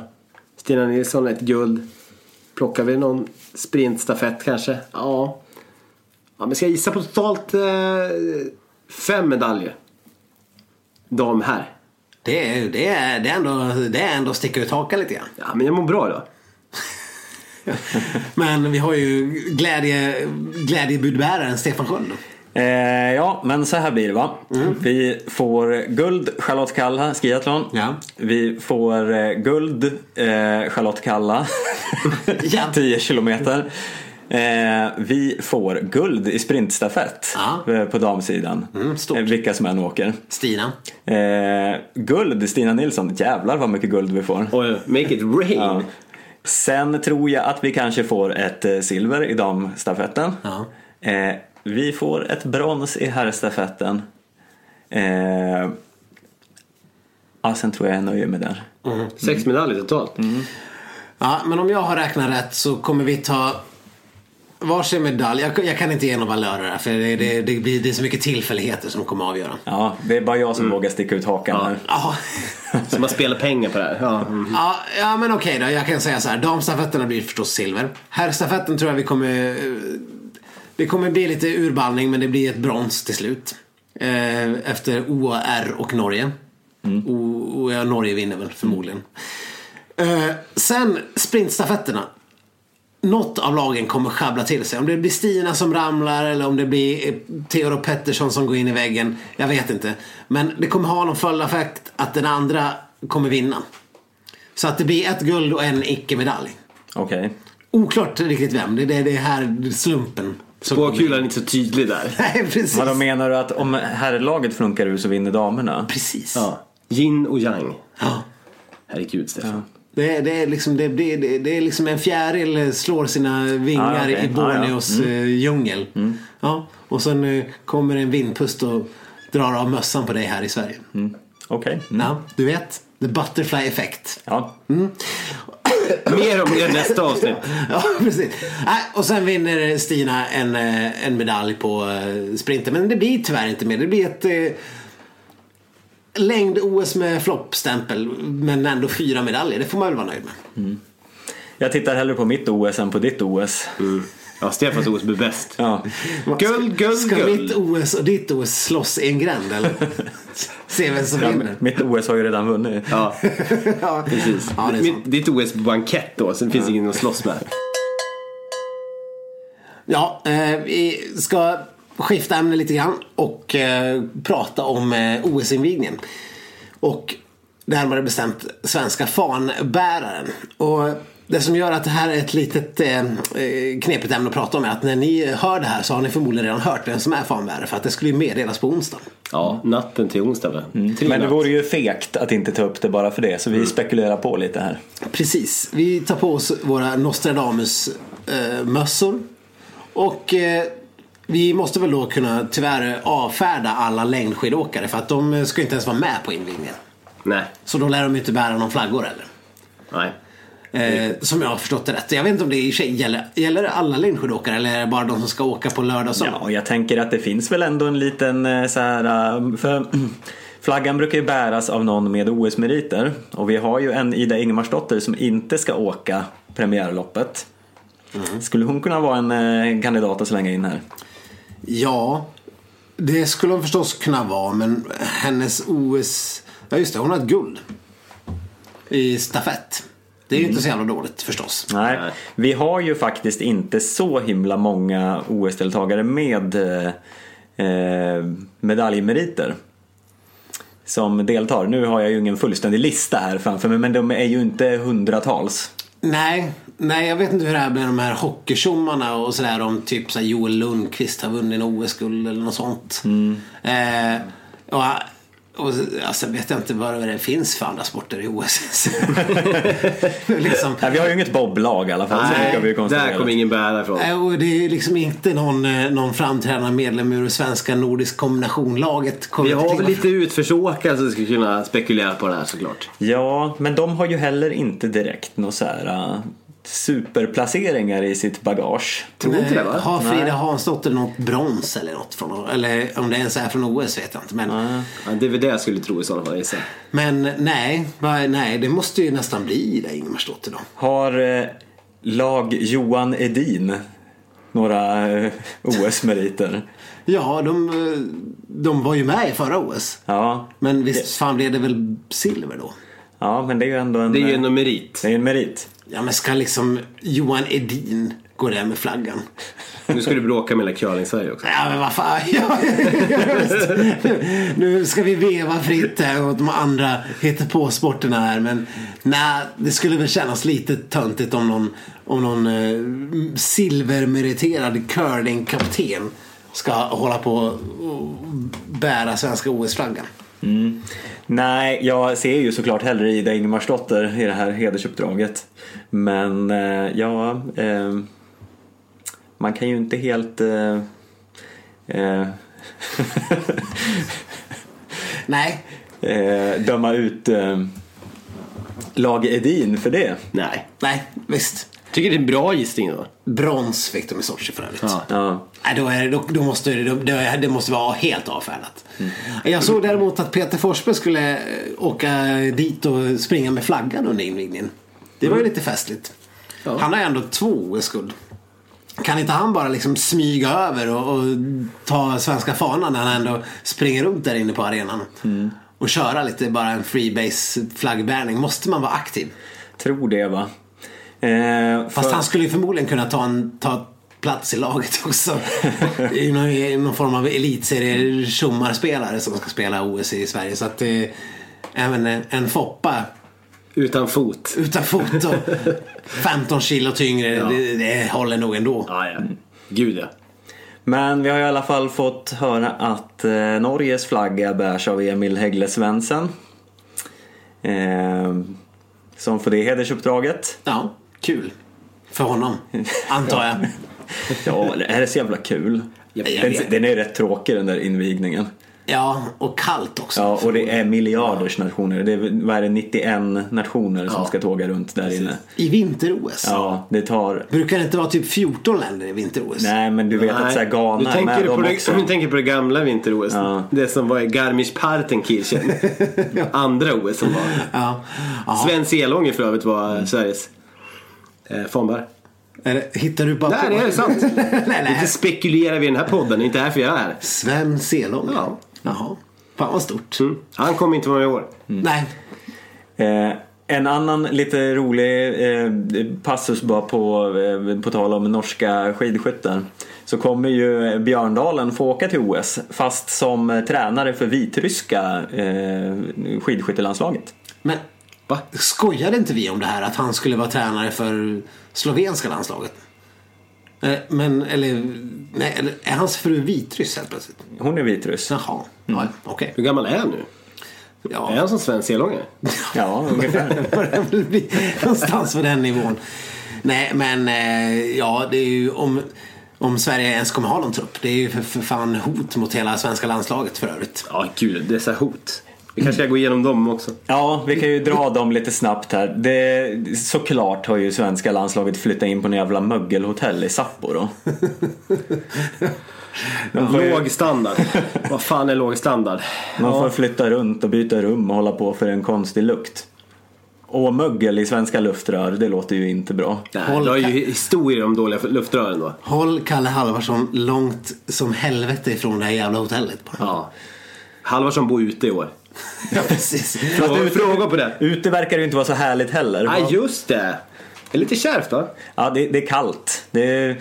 [SPEAKER 3] Stina Nilsson ett guld. Plockar vi någon sprintstafett kanske? Ja. ja men ska jag gissa på totalt eh, fem medaljer. Dam här.
[SPEAKER 1] Det är, det, är, det, är ändå, det är ändå sticka ut hakan lite grann.
[SPEAKER 3] Ja, men jag mår bra då. [laughs]
[SPEAKER 1] Men vi har ju glädje, glädjebudbäraren Stefan Sköld.
[SPEAKER 2] Eh, ja, men så här blir det va. Vi får guld Charlotte Kalla skiathlon.
[SPEAKER 1] Ja.
[SPEAKER 2] Vi får eh, guld eh, Charlotte Kalla [laughs]
[SPEAKER 1] Ja.
[SPEAKER 2] 10 kilometer. Eh, vi får guld i sprintstafett
[SPEAKER 1] Ja.
[SPEAKER 2] eh, på damsidan.
[SPEAKER 1] Mm,
[SPEAKER 2] eh, vilka som än åker.
[SPEAKER 1] Stina.
[SPEAKER 2] Guld Stina Nilsson. Jävlar vad mycket guld vi får.
[SPEAKER 3] Oj, make it rain.
[SPEAKER 2] Ja. Sen tror jag att vi kanske får ett silver i damstafetten.
[SPEAKER 1] Ja.
[SPEAKER 2] Eh, vi får ett brons i herrstafetten. Eh, ja, sen tror jag jag nöjer mig där.
[SPEAKER 3] Sex medaljer totalt.
[SPEAKER 1] Ja, men om jag har räknat rätt så kommer vi ta varsin medalj. Jag, jag kan inte ge några valörer här för det, det, det, blir, det är så mycket tillfälligheter som kommer att avgöra.
[SPEAKER 2] Ja, det är bara jag som vågar sticka ut hakan
[SPEAKER 3] Ja.
[SPEAKER 2] här.
[SPEAKER 1] Ja,
[SPEAKER 3] Så man spelar pengar på det här. Ja. Mm.
[SPEAKER 1] ja, ja men okej då. Jag kan säga så här. Damstafetterna blir förstås silver. Herrstafetten tror jag vi kommer... Det kommer bli lite urballning men det blir ett brons till slut. Eh, efter OR och Norge. O, o, ja, Norge vinner väl förmodligen. Eh, sen sprintstafetterna. Något av lagen kommer sjabbla till sig. Om det blir Stina som ramlar eller om det blir eh, Theodor Pettersson som går in i väggen. Jag vet inte. Men det kommer ha någon följdeffekt att den andra kommer vinna. Så att det blir ett guld och en icke-medalj.
[SPEAKER 2] Okej.
[SPEAKER 1] Oklart riktigt vem. Det är det här slumpen.
[SPEAKER 3] Spåkulan är inte så tydlig där. [laughs]
[SPEAKER 1] Nej, precis.
[SPEAKER 2] Vad menar du att om herrlaget funkar ur så vinner damerna?
[SPEAKER 1] Precis.
[SPEAKER 3] Ja. Yin och yang.
[SPEAKER 1] Ja.
[SPEAKER 3] Herregud Stefan.
[SPEAKER 1] Det, är, det, är liksom, det, det, det, det är liksom en fjäril slår sina vingar
[SPEAKER 2] Ah, okej.
[SPEAKER 1] i Borneos
[SPEAKER 2] Ah, ja.
[SPEAKER 1] eh, djungel. Ja, och sen eh, kommer en vindpust och drar av mössan på dig här i Sverige.
[SPEAKER 2] Mm. Okej.
[SPEAKER 1] Ja, du vet. The butterfly effect.
[SPEAKER 2] Ja.
[SPEAKER 3] Mer om det nästa avsnitt.
[SPEAKER 1] Ja, precis. Och sen vinner Stina en, eh, en medalj på eh, sprinten. Men det blir tyvärr inte mer. Det blir ett... eh, längd-OS med floppstämpel men ändå fyra medaljer. Det får man väl vara nöjd med.
[SPEAKER 2] Jag tittar hellre på mitt OS än på ditt OS.
[SPEAKER 3] Ja, Stefans OS blir bäst.
[SPEAKER 2] Ja.
[SPEAKER 3] Guld, guld,
[SPEAKER 1] Ska
[SPEAKER 3] guld.
[SPEAKER 1] mitt OS och ditt OS slåss i en gränd eller? [laughs] Se vem som vinner.
[SPEAKER 2] mitt OS har ju redan vunnit.
[SPEAKER 3] Ja,
[SPEAKER 1] Ja,
[SPEAKER 3] precis. [laughs]
[SPEAKER 1] Ja, det är sant.
[SPEAKER 3] Mitt, ditt OS bankett då, sen finns ingen att slåss med.
[SPEAKER 1] Ja, eh, vi ska skifta ämne lite grann och eh, prata om eh, OS-invigningen. Och närmare bestämt svenska fanbäraren. Och det som gör att det här är ett litet eh, eh, knepigt ämne att prata om är att när ni hör det här så har ni förmodligen redan hört vem som är fanbärare för att det skulle ju meddelas på onsdag.
[SPEAKER 3] Ja, natten till onsdag? Tre
[SPEAKER 2] Men det vore ju fegt att inte ta upp det bara för det. Så vi spekulerar på lite här.
[SPEAKER 1] Precis, vi tar på oss våra Nostradamus-mössor. och eh, vi måste väl då kunna tyvärr avfärda alla längdskidåkare för att de ska inte ens vara med på invigningen.
[SPEAKER 3] Nej,
[SPEAKER 1] Så då lär de ju inte bära någon flaggor heller.
[SPEAKER 3] nej.
[SPEAKER 1] Eh, som jag har förstått det rätt. Jag vet inte om det i sig gäller, gäller alla längdskidåkare eller är det bara de som ska åka på lördag och söndag?
[SPEAKER 2] Ja, jag tänker att det finns väl ändå en liten eh, så här... eh, För [clears throat] flaggan brukar ju bäras av någon med OS-meriter. Och vi har ju en Ida Ingemarsdotter som inte ska åka premiärloppet. Skulle hon kunna vara en eh, kandidat att slänga in här?
[SPEAKER 1] Ja, det skulle hon förstås kunna vara men hennes OS... Ja just det, hon har ett guld. I stafett. Det är ju inte så jävla dåligt förstås.
[SPEAKER 2] Nej, vi har ju faktiskt inte så himla många OS-deltagare med eh, eh, medaljmeriter som deltar. Nu har jag ju ingen fullständig lista här framför mig men de är ju inte hundratals.
[SPEAKER 1] Nej, nej jag vet inte hur det är med de här hockeytjommarna och sådär om typ så här Joel Lundqvist har vunnit en OS-guld eller något sånt. Eh, och, och alltså, vet jag inte vad det finns för andra sporter i OS. [laughs] liksom,
[SPEAKER 2] Nej, vi har ju inget boblag i alla fall. kan vi
[SPEAKER 3] där kommer ingen bära ifrån.
[SPEAKER 1] Nej, och det är liksom inte någon, eh, någon framträdande medlem ur det svenska nordisk kombinationlaget.
[SPEAKER 3] Vi har väl lite utförsåkare som skulle kunna spekulera på det här såklart.
[SPEAKER 2] Ja, men de har ju heller inte direkt några så här uh, superplaceringar i sitt bagage.
[SPEAKER 3] Tror inte det va?
[SPEAKER 1] Har Frida. Hansdotter något brons eller något från Eller om det ens är från OS vet jag inte. Men,
[SPEAKER 3] Ja, det är väl det jag skulle tro i sådana fall
[SPEAKER 1] men nej, nej, det måste ju nästan bli det Ingemarsdotter då.
[SPEAKER 2] Har eh, lag Johan Edin några eh, OS-meriter? [laughs]
[SPEAKER 1] Ja, de, de var ju med i förra OS.
[SPEAKER 2] Ja.
[SPEAKER 1] Men visst fan blev det väl silver då?
[SPEAKER 2] Ja, men det är ju ändå en,
[SPEAKER 3] Det är ju
[SPEAKER 2] eh,
[SPEAKER 3] en merit.
[SPEAKER 2] det är en merit.
[SPEAKER 1] Ja men ska liksom Johan Edin gå där med flaggan?
[SPEAKER 3] Nu ska du bråka med hela curling-Sverige också.
[SPEAKER 1] Ja men vad fan. [laughs] Ja, [laughs] nu ska vi veva fritt här åt de andra hittar på sporterna här. Men nej, det skulle väl kännas lite töntigt om någon, om någon eh, silvermeriterad curlingkapten ska hålla på och bära svenska OS-flaggan.
[SPEAKER 2] Nej, jag ser ju såklart hellre Ida Ingemarsdotter i det här hedersuppdraget. Men eh, ja, eh, man kan ju inte helt... Eh, eh, [laughs]
[SPEAKER 1] Nej,
[SPEAKER 2] eh, döma ut eh, lag Edin för det.
[SPEAKER 3] Nej.
[SPEAKER 1] nej, visst.
[SPEAKER 3] Tycker det är en bra gissning då.
[SPEAKER 1] Brons fick de i Sochi för övrigt.
[SPEAKER 3] Ja.
[SPEAKER 2] Ja.
[SPEAKER 1] Nej, då, är, det- då, då måste det, då, det, måste vara helt avfärdat. Jag såg däremot att Peter Forsberg skulle eh, åka dit och springa med flaggan under invigningen. Det var ju lite festligt.
[SPEAKER 3] Ja.
[SPEAKER 1] Han har ju ändå två OS-guld. Kan inte han bara liksom smyga över och, och ta svenska fanan när han ändå springer runt där inne på arenan? Och köra lite bara en freebase flaggbärning. Måste man vara aktiv?
[SPEAKER 2] Tror det va. Eh,
[SPEAKER 1] Fast
[SPEAKER 2] för-
[SPEAKER 1] han skulle ju förmodligen kunna ta en ta plats i laget också. [laughs] I någon, i någon form av elitserie tjommarspelare som ska spela OS i Sverige. Så att eh, även en, en Foppa
[SPEAKER 3] Utan fot.
[SPEAKER 1] utan fot och [laughs] 15 kilo tyngre, det, det håller nog ändå.
[SPEAKER 3] Ja, ja. Gud ja.
[SPEAKER 2] Men vi har i alla fall fått höra att eh, Norges flagga bärs av Emil Häggle Svensson. Eh, som får det hedersuppdraget.
[SPEAKER 1] Ja, kul. För honom, [laughs] antar jag. [laughs]
[SPEAKER 2] Ja, det här är så jävla kul. Den, den är rätt tråkig den där invigningen.
[SPEAKER 1] Ja, och kallt också.
[SPEAKER 2] Ja, och det är miljarders nationer. Det är, vad är det, 91 nationer som
[SPEAKER 1] Ja.
[SPEAKER 2] ska tåga runt där inne.
[SPEAKER 1] I vinter-OS.
[SPEAKER 2] Ja, det tar...
[SPEAKER 1] Brukar det inte vara typ 14 länder i vinter-OS?
[SPEAKER 2] Nej, men du vet att så här,
[SPEAKER 3] du
[SPEAKER 2] Ghana är
[SPEAKER 3] tänker
[SPEAKER 2] med
[SPEAKER 3] du på
[SPEAKER 2] dem
[SPEAKER 3] det,
[SPEAKER 2] också.
[SPEAKER 3] Du tänker på det gamla vinter-OS.
[SPEAKER 2] Ja.
[SPEAKER 3] Det som var i Garmisch-Partenkirchen. [laughs] Andra OS som var.
[SPEAKER 1] Ja. ja.
[SPEAKER 3] Sven Selånger för övrigt var Sveriges eh,
[SPEAKER 1] det, hittar du bara
[SPEAKER 3] Nej,
[SPEAKER 1] på?
[SPEAKER 3] det är sant. [laughs]
[SPEAKER 1] nej,
[SPEAKER 3] Inte
[SPEAKER 1] nej.
[SPEAKER 3] spekulerar vi i den här podden, det är inte därför jag är här.
[SPEAKER 1] Sven Selång?
[SPEAKER 3] Ja.
[SPEAKER 1] Jaha. Fan vad stort.
[SPEAKER 3] Mm. Han kommer inte vara med i år.
[SPEAKER 1] Nej.
[SPEAKER 2] Eh, en annan lite rolig eh, passus bara på, eh, på tal om norska skidskyttar. Så kommer ju Björndalen få åka till OS fast som tränare för vitryska eh, skidskyttelandslaget.
[SPEAKER 1] Men
[SPEAKER 3] Va?
[SPEAKER 1] skojade inte vi om det här att han skulle vara tränare för slovenska landslaget? Eh, Men, eller, nej, eller är hans fru vitryss helt plötsligt?
[SPEAKER 2] Hon är vitryss.
[SPEAKER 1] Jaha, ja, okej.
[SPEAKER 3] Hur gammal är han nu? Är
[SPEAKER 1] Ja,
[SPEAKER 3] han som Sven Selånger? [laughs]
[SPEAKER 2] Ja, ungefär.
[SPEAKER 1] börjar väl bli någonstans på den nivån. Nej, men eh, ja, det är ju om, om Sverige ens kommer ha någon trupp. Det är ju för, för fan hot mot hela svenska landslaget för övrigt.
[SPEAKER 3] Ja, gud, dessa hot. Vi kanske ska gå igenom dem också.
[SPEAKER 2] Ja, vi kan ju dra dem lite snabbt här. Det, såklart har ju svenska landslaget flyttat in på en jävla mögelhotell i Sapporo. [laughs] Ju,
[SPEAKER 3] Låg standard. Vad fan är låg standard?
[SPEAKER 2] man får flytta runt och byta rum och hålla på för en konstig lukt. Och mögel i svenska luftrör, det låter ju inte bra.
[SPEAKER 3] Nej,
[SPEAKER 1] Håll
[SPEAKER 3] du har ju historier om dåliga luftrören då.
[SPEAKER 1] Håll Kalle Halvarsson långt som helvete ifrån det här jävla hotellet bara.
[SPEAKER 3] Ja. Halvarsson bor ute i år. [laughs]
[SPEAKER 1] Ja, precis.
[SPEAKER 3] Fråga, fråga på det.
[SPEAKER 2] Ute verkar det ju inte vara så härligt heller.
[SPEAKER 3] Nej, just det. Det är lite kärvt va?
[SPEAKER 2] Ja, det, det är kallt. Det är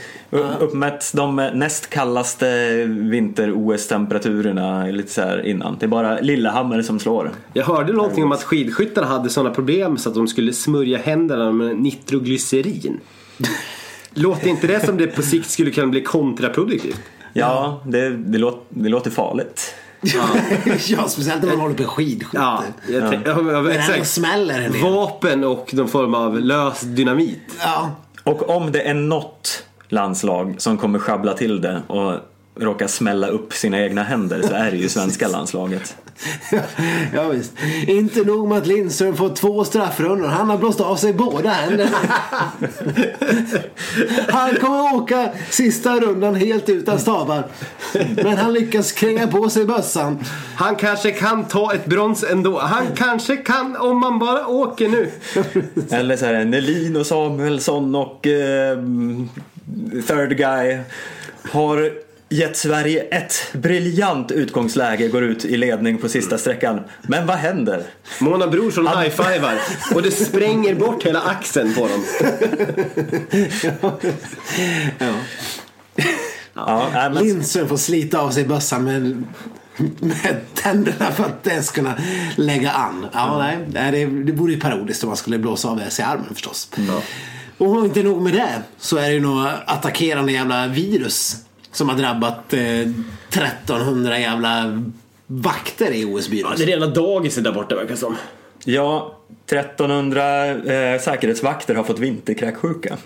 [SPEAKER 2] uppmätt de näst kallaste vinter-OS-temperaturerna lite så här innan. Det är bara Lillehammer som slår.
[SPEAKER 3] Jag hörde någonting om att skidskyttarna hade sådana problem så att de skulle smörja händerna med nitroglycerin. Låter inte det som det på sikt skulle kunna bli kontraproduktivt?
[SPEAKER 2] Ja, det, det, låter, det låter farligt. [laughs]
[SPEAKER 1] ja, speciellt när man håller på med skidskytte.
[SPEAKER 3] Ja, jag tänk- ja. ja, exakt.
[SPEAKER 1] smäller en del.
[SPEAKER 3] Vapen och någon form av lös dynamit.
[SPEAKER 1] Ja.
[SPEAKER 2] Och om det är något landslag som kommer sjabbla till det och råka smälla upp sina egna händer så är det ju [laughs] svenska landslaget. [laughs]
[SPEAKER 1] ja visst. Inte nog med att Lindström får två straffrundor. Han har blåst av sig båda händerna. [laughs] Han kommer åka sista rundan helt utan stavar. Men han lyckas kränga på sig bössan.
[SPEAKER 3] Han kanske kan ta ett brons ändå. Han kanske kan om man bara åker nu.
[SPEAKER 2] Eller så här, Nelin och Samuelsson och eh, third guy har gett Sverige ett briljant utgångsläge, går ut i ledning på sista sträckan. Men vad händer?
[SPEAKER 3] Mona Brorsson high-fivar och det spränger bort hela axeln på dem. [laughs]
[SPEAKER 1] Ja.
[SPEAKER 2] Ja, men,
[SPEAKER 1] Lindström får slita av sig bössan med, med tänderna för att ens kunna lägga an. Ja, nej, nej, det, det vore ju parodiskt om man skulle blåsa av sig armen förstås. Och inte nog med det så är det ju några attackerande jävla virus som har drabbat eh, 1300 jävla vakter i OS-byrån.
[SPEAKER 3] Ja, det är rena dagiset där borta verkar det som.
[SPEAKER 2] ja, 1300 eh, säkerhetsvakter har fått vinterkräksjuka.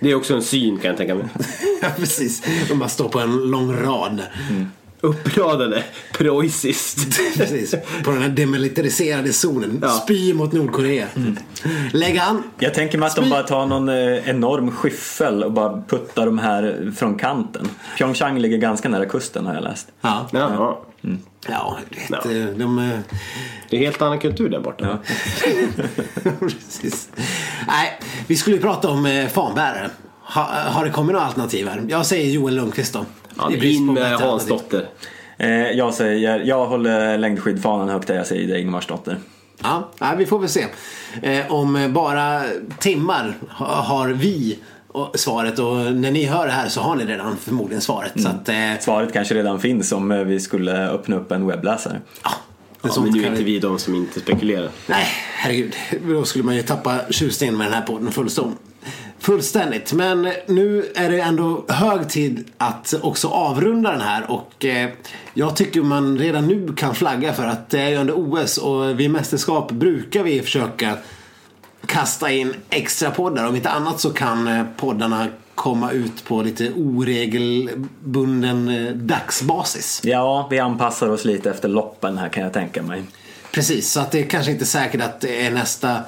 [SPEAKER 3] Det är också en syn kan jag tänka mig. [laughs]
[SPEAKER 1] Ja, precis. De bara står på en lång rad.
[SPEAKER 3] Uppradade preussiskt.
[SPEAKER 1] Precis. På den här demilitariserade zonen.
[SPEAKER 3] Ja.
[SPEAKER 1] Spy mot Nordkorea. Lägg an.
[SPEAKER 2] Jag tänker mig att de
[SPEAKER 1] Spy-
[SPEAKER 2] bara tar någon eh, enorm skyffel och bara puttar de här från kanten. Pyeongchang ligger ganska nära kusten har jag läst.
[SPEAKER 1] Ja.
[SPEAKER 3] Ja,
[SPEAKER 1] Ja, du vet,
[SPEAKER 3] Ja.
[SPEAKER 1] eh, de... eh,
[SPEAKER 3] det är helt annan kultur där borta. [laughs]
[SPEAKER 1] Precis. Nej, vi skulle ju prata om fanbärare. Ha, har det kommit några alternativ här? Jag säger Joel Lundqvist då.
[SPEAKER 3] Ja, in med
[SPEAKER 1] bättre
[SPEAKER 3] Hans
[SPEAKER 1] alternativ.
[SPEAKER 3] dotter.
[SPEAKER 2] Eh, jag säger, jag håller längdskidfanan högt där jag säger det Ingmarsdotter.
[SPEAKER 1] Ja, vi får väl se. Eh, om bara timmar ha, har vi svaret och när ni hör det här så har ni redan förmodligen svaret. Så att, eh,
[SPEAKER 2] Svaret kanske redan finns om eh, vi skulle öppna upp en webbläsare.
[SPEAKER 1] ja,
[SPEAKER 3] Ja, men nu är inte
[SPEAKER 1] vi-
[SPEAKER 3] vi de som inte spekulerar.
[SPEAKER 1] Nej, herregud. Då skulle man ju tappa tjusningen med den här podden fullstånd. Fullständigt. Men nu är det ändå hög tid att också avrunda den här och eh, jag tycker man redan nu kan flagga för att det är ju under OS och vid mästerskap brukar vi försöka kasta in extra poddar. Om inte annat så kan eh, poddarna komma ut på lite oregelbunden eh, dagsbasis.
[SPEAKER 2] Ja, vi anpassar oss lite efter loppen här kan jag tänka mig.
[SPEAKER 1] Precis, så att det är kanske inte säkert att det är nästa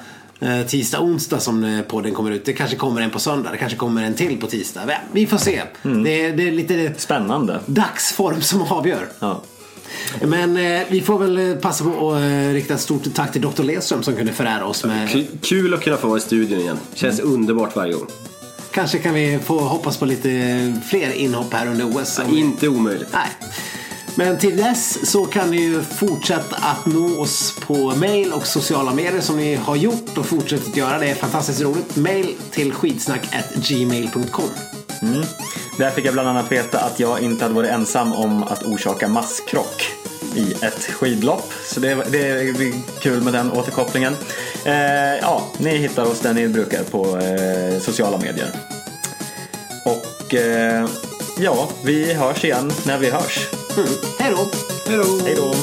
[SPEAKER 1] tisdag, onsdag som eh, podden kommer ut. Det kanske kommer en på söndag, det kanske kommer en till på tisdag. Ja, Vi får se. Det, är, det är lite
[SPEAKER 2] Spännande.
[SPEAKER 1] dagsform som avgör.
[SPEAKER 2] Ja.
[SPEAKER 1] Men eh, vi får väl eh, passa på att eh, rikta ett stort tack till Dr. Ledström som kunde förära oss med
[SPEAKER 3] K- Kul att kunna få vara i studion igen. Känns underbart varje gång.
[SPEAKER 1] Kanske kan vi få hoppas på lite fler inhopp här under OS. Om-
[SPEAKER 3] Inte omöjligt.
[SPEAKER 1] Nej. Men till dess så kan ni ju fortsätta att nå oss på mail och sociala medier som ni har gjort och fortsätter att göra. Det är fantastiskt roligt. Mail till skidsnack@gmail.com. Mm.
[SPEAKER 2] Där fick jag bland annat veta att jag inte hade varit ensam om att orsaka masskrock i ett skidlopp. Så det, det är kul med den återkopplingen. Eh, ja, ni hittar oss där ni brukar på eh, sociala medier. Och eh, ja, vi hörs igen när vi hörs.
[SPEAKER 1] Mm.
[SPEAKER 3] Hej då!
[SPEAKER 2] Hej då!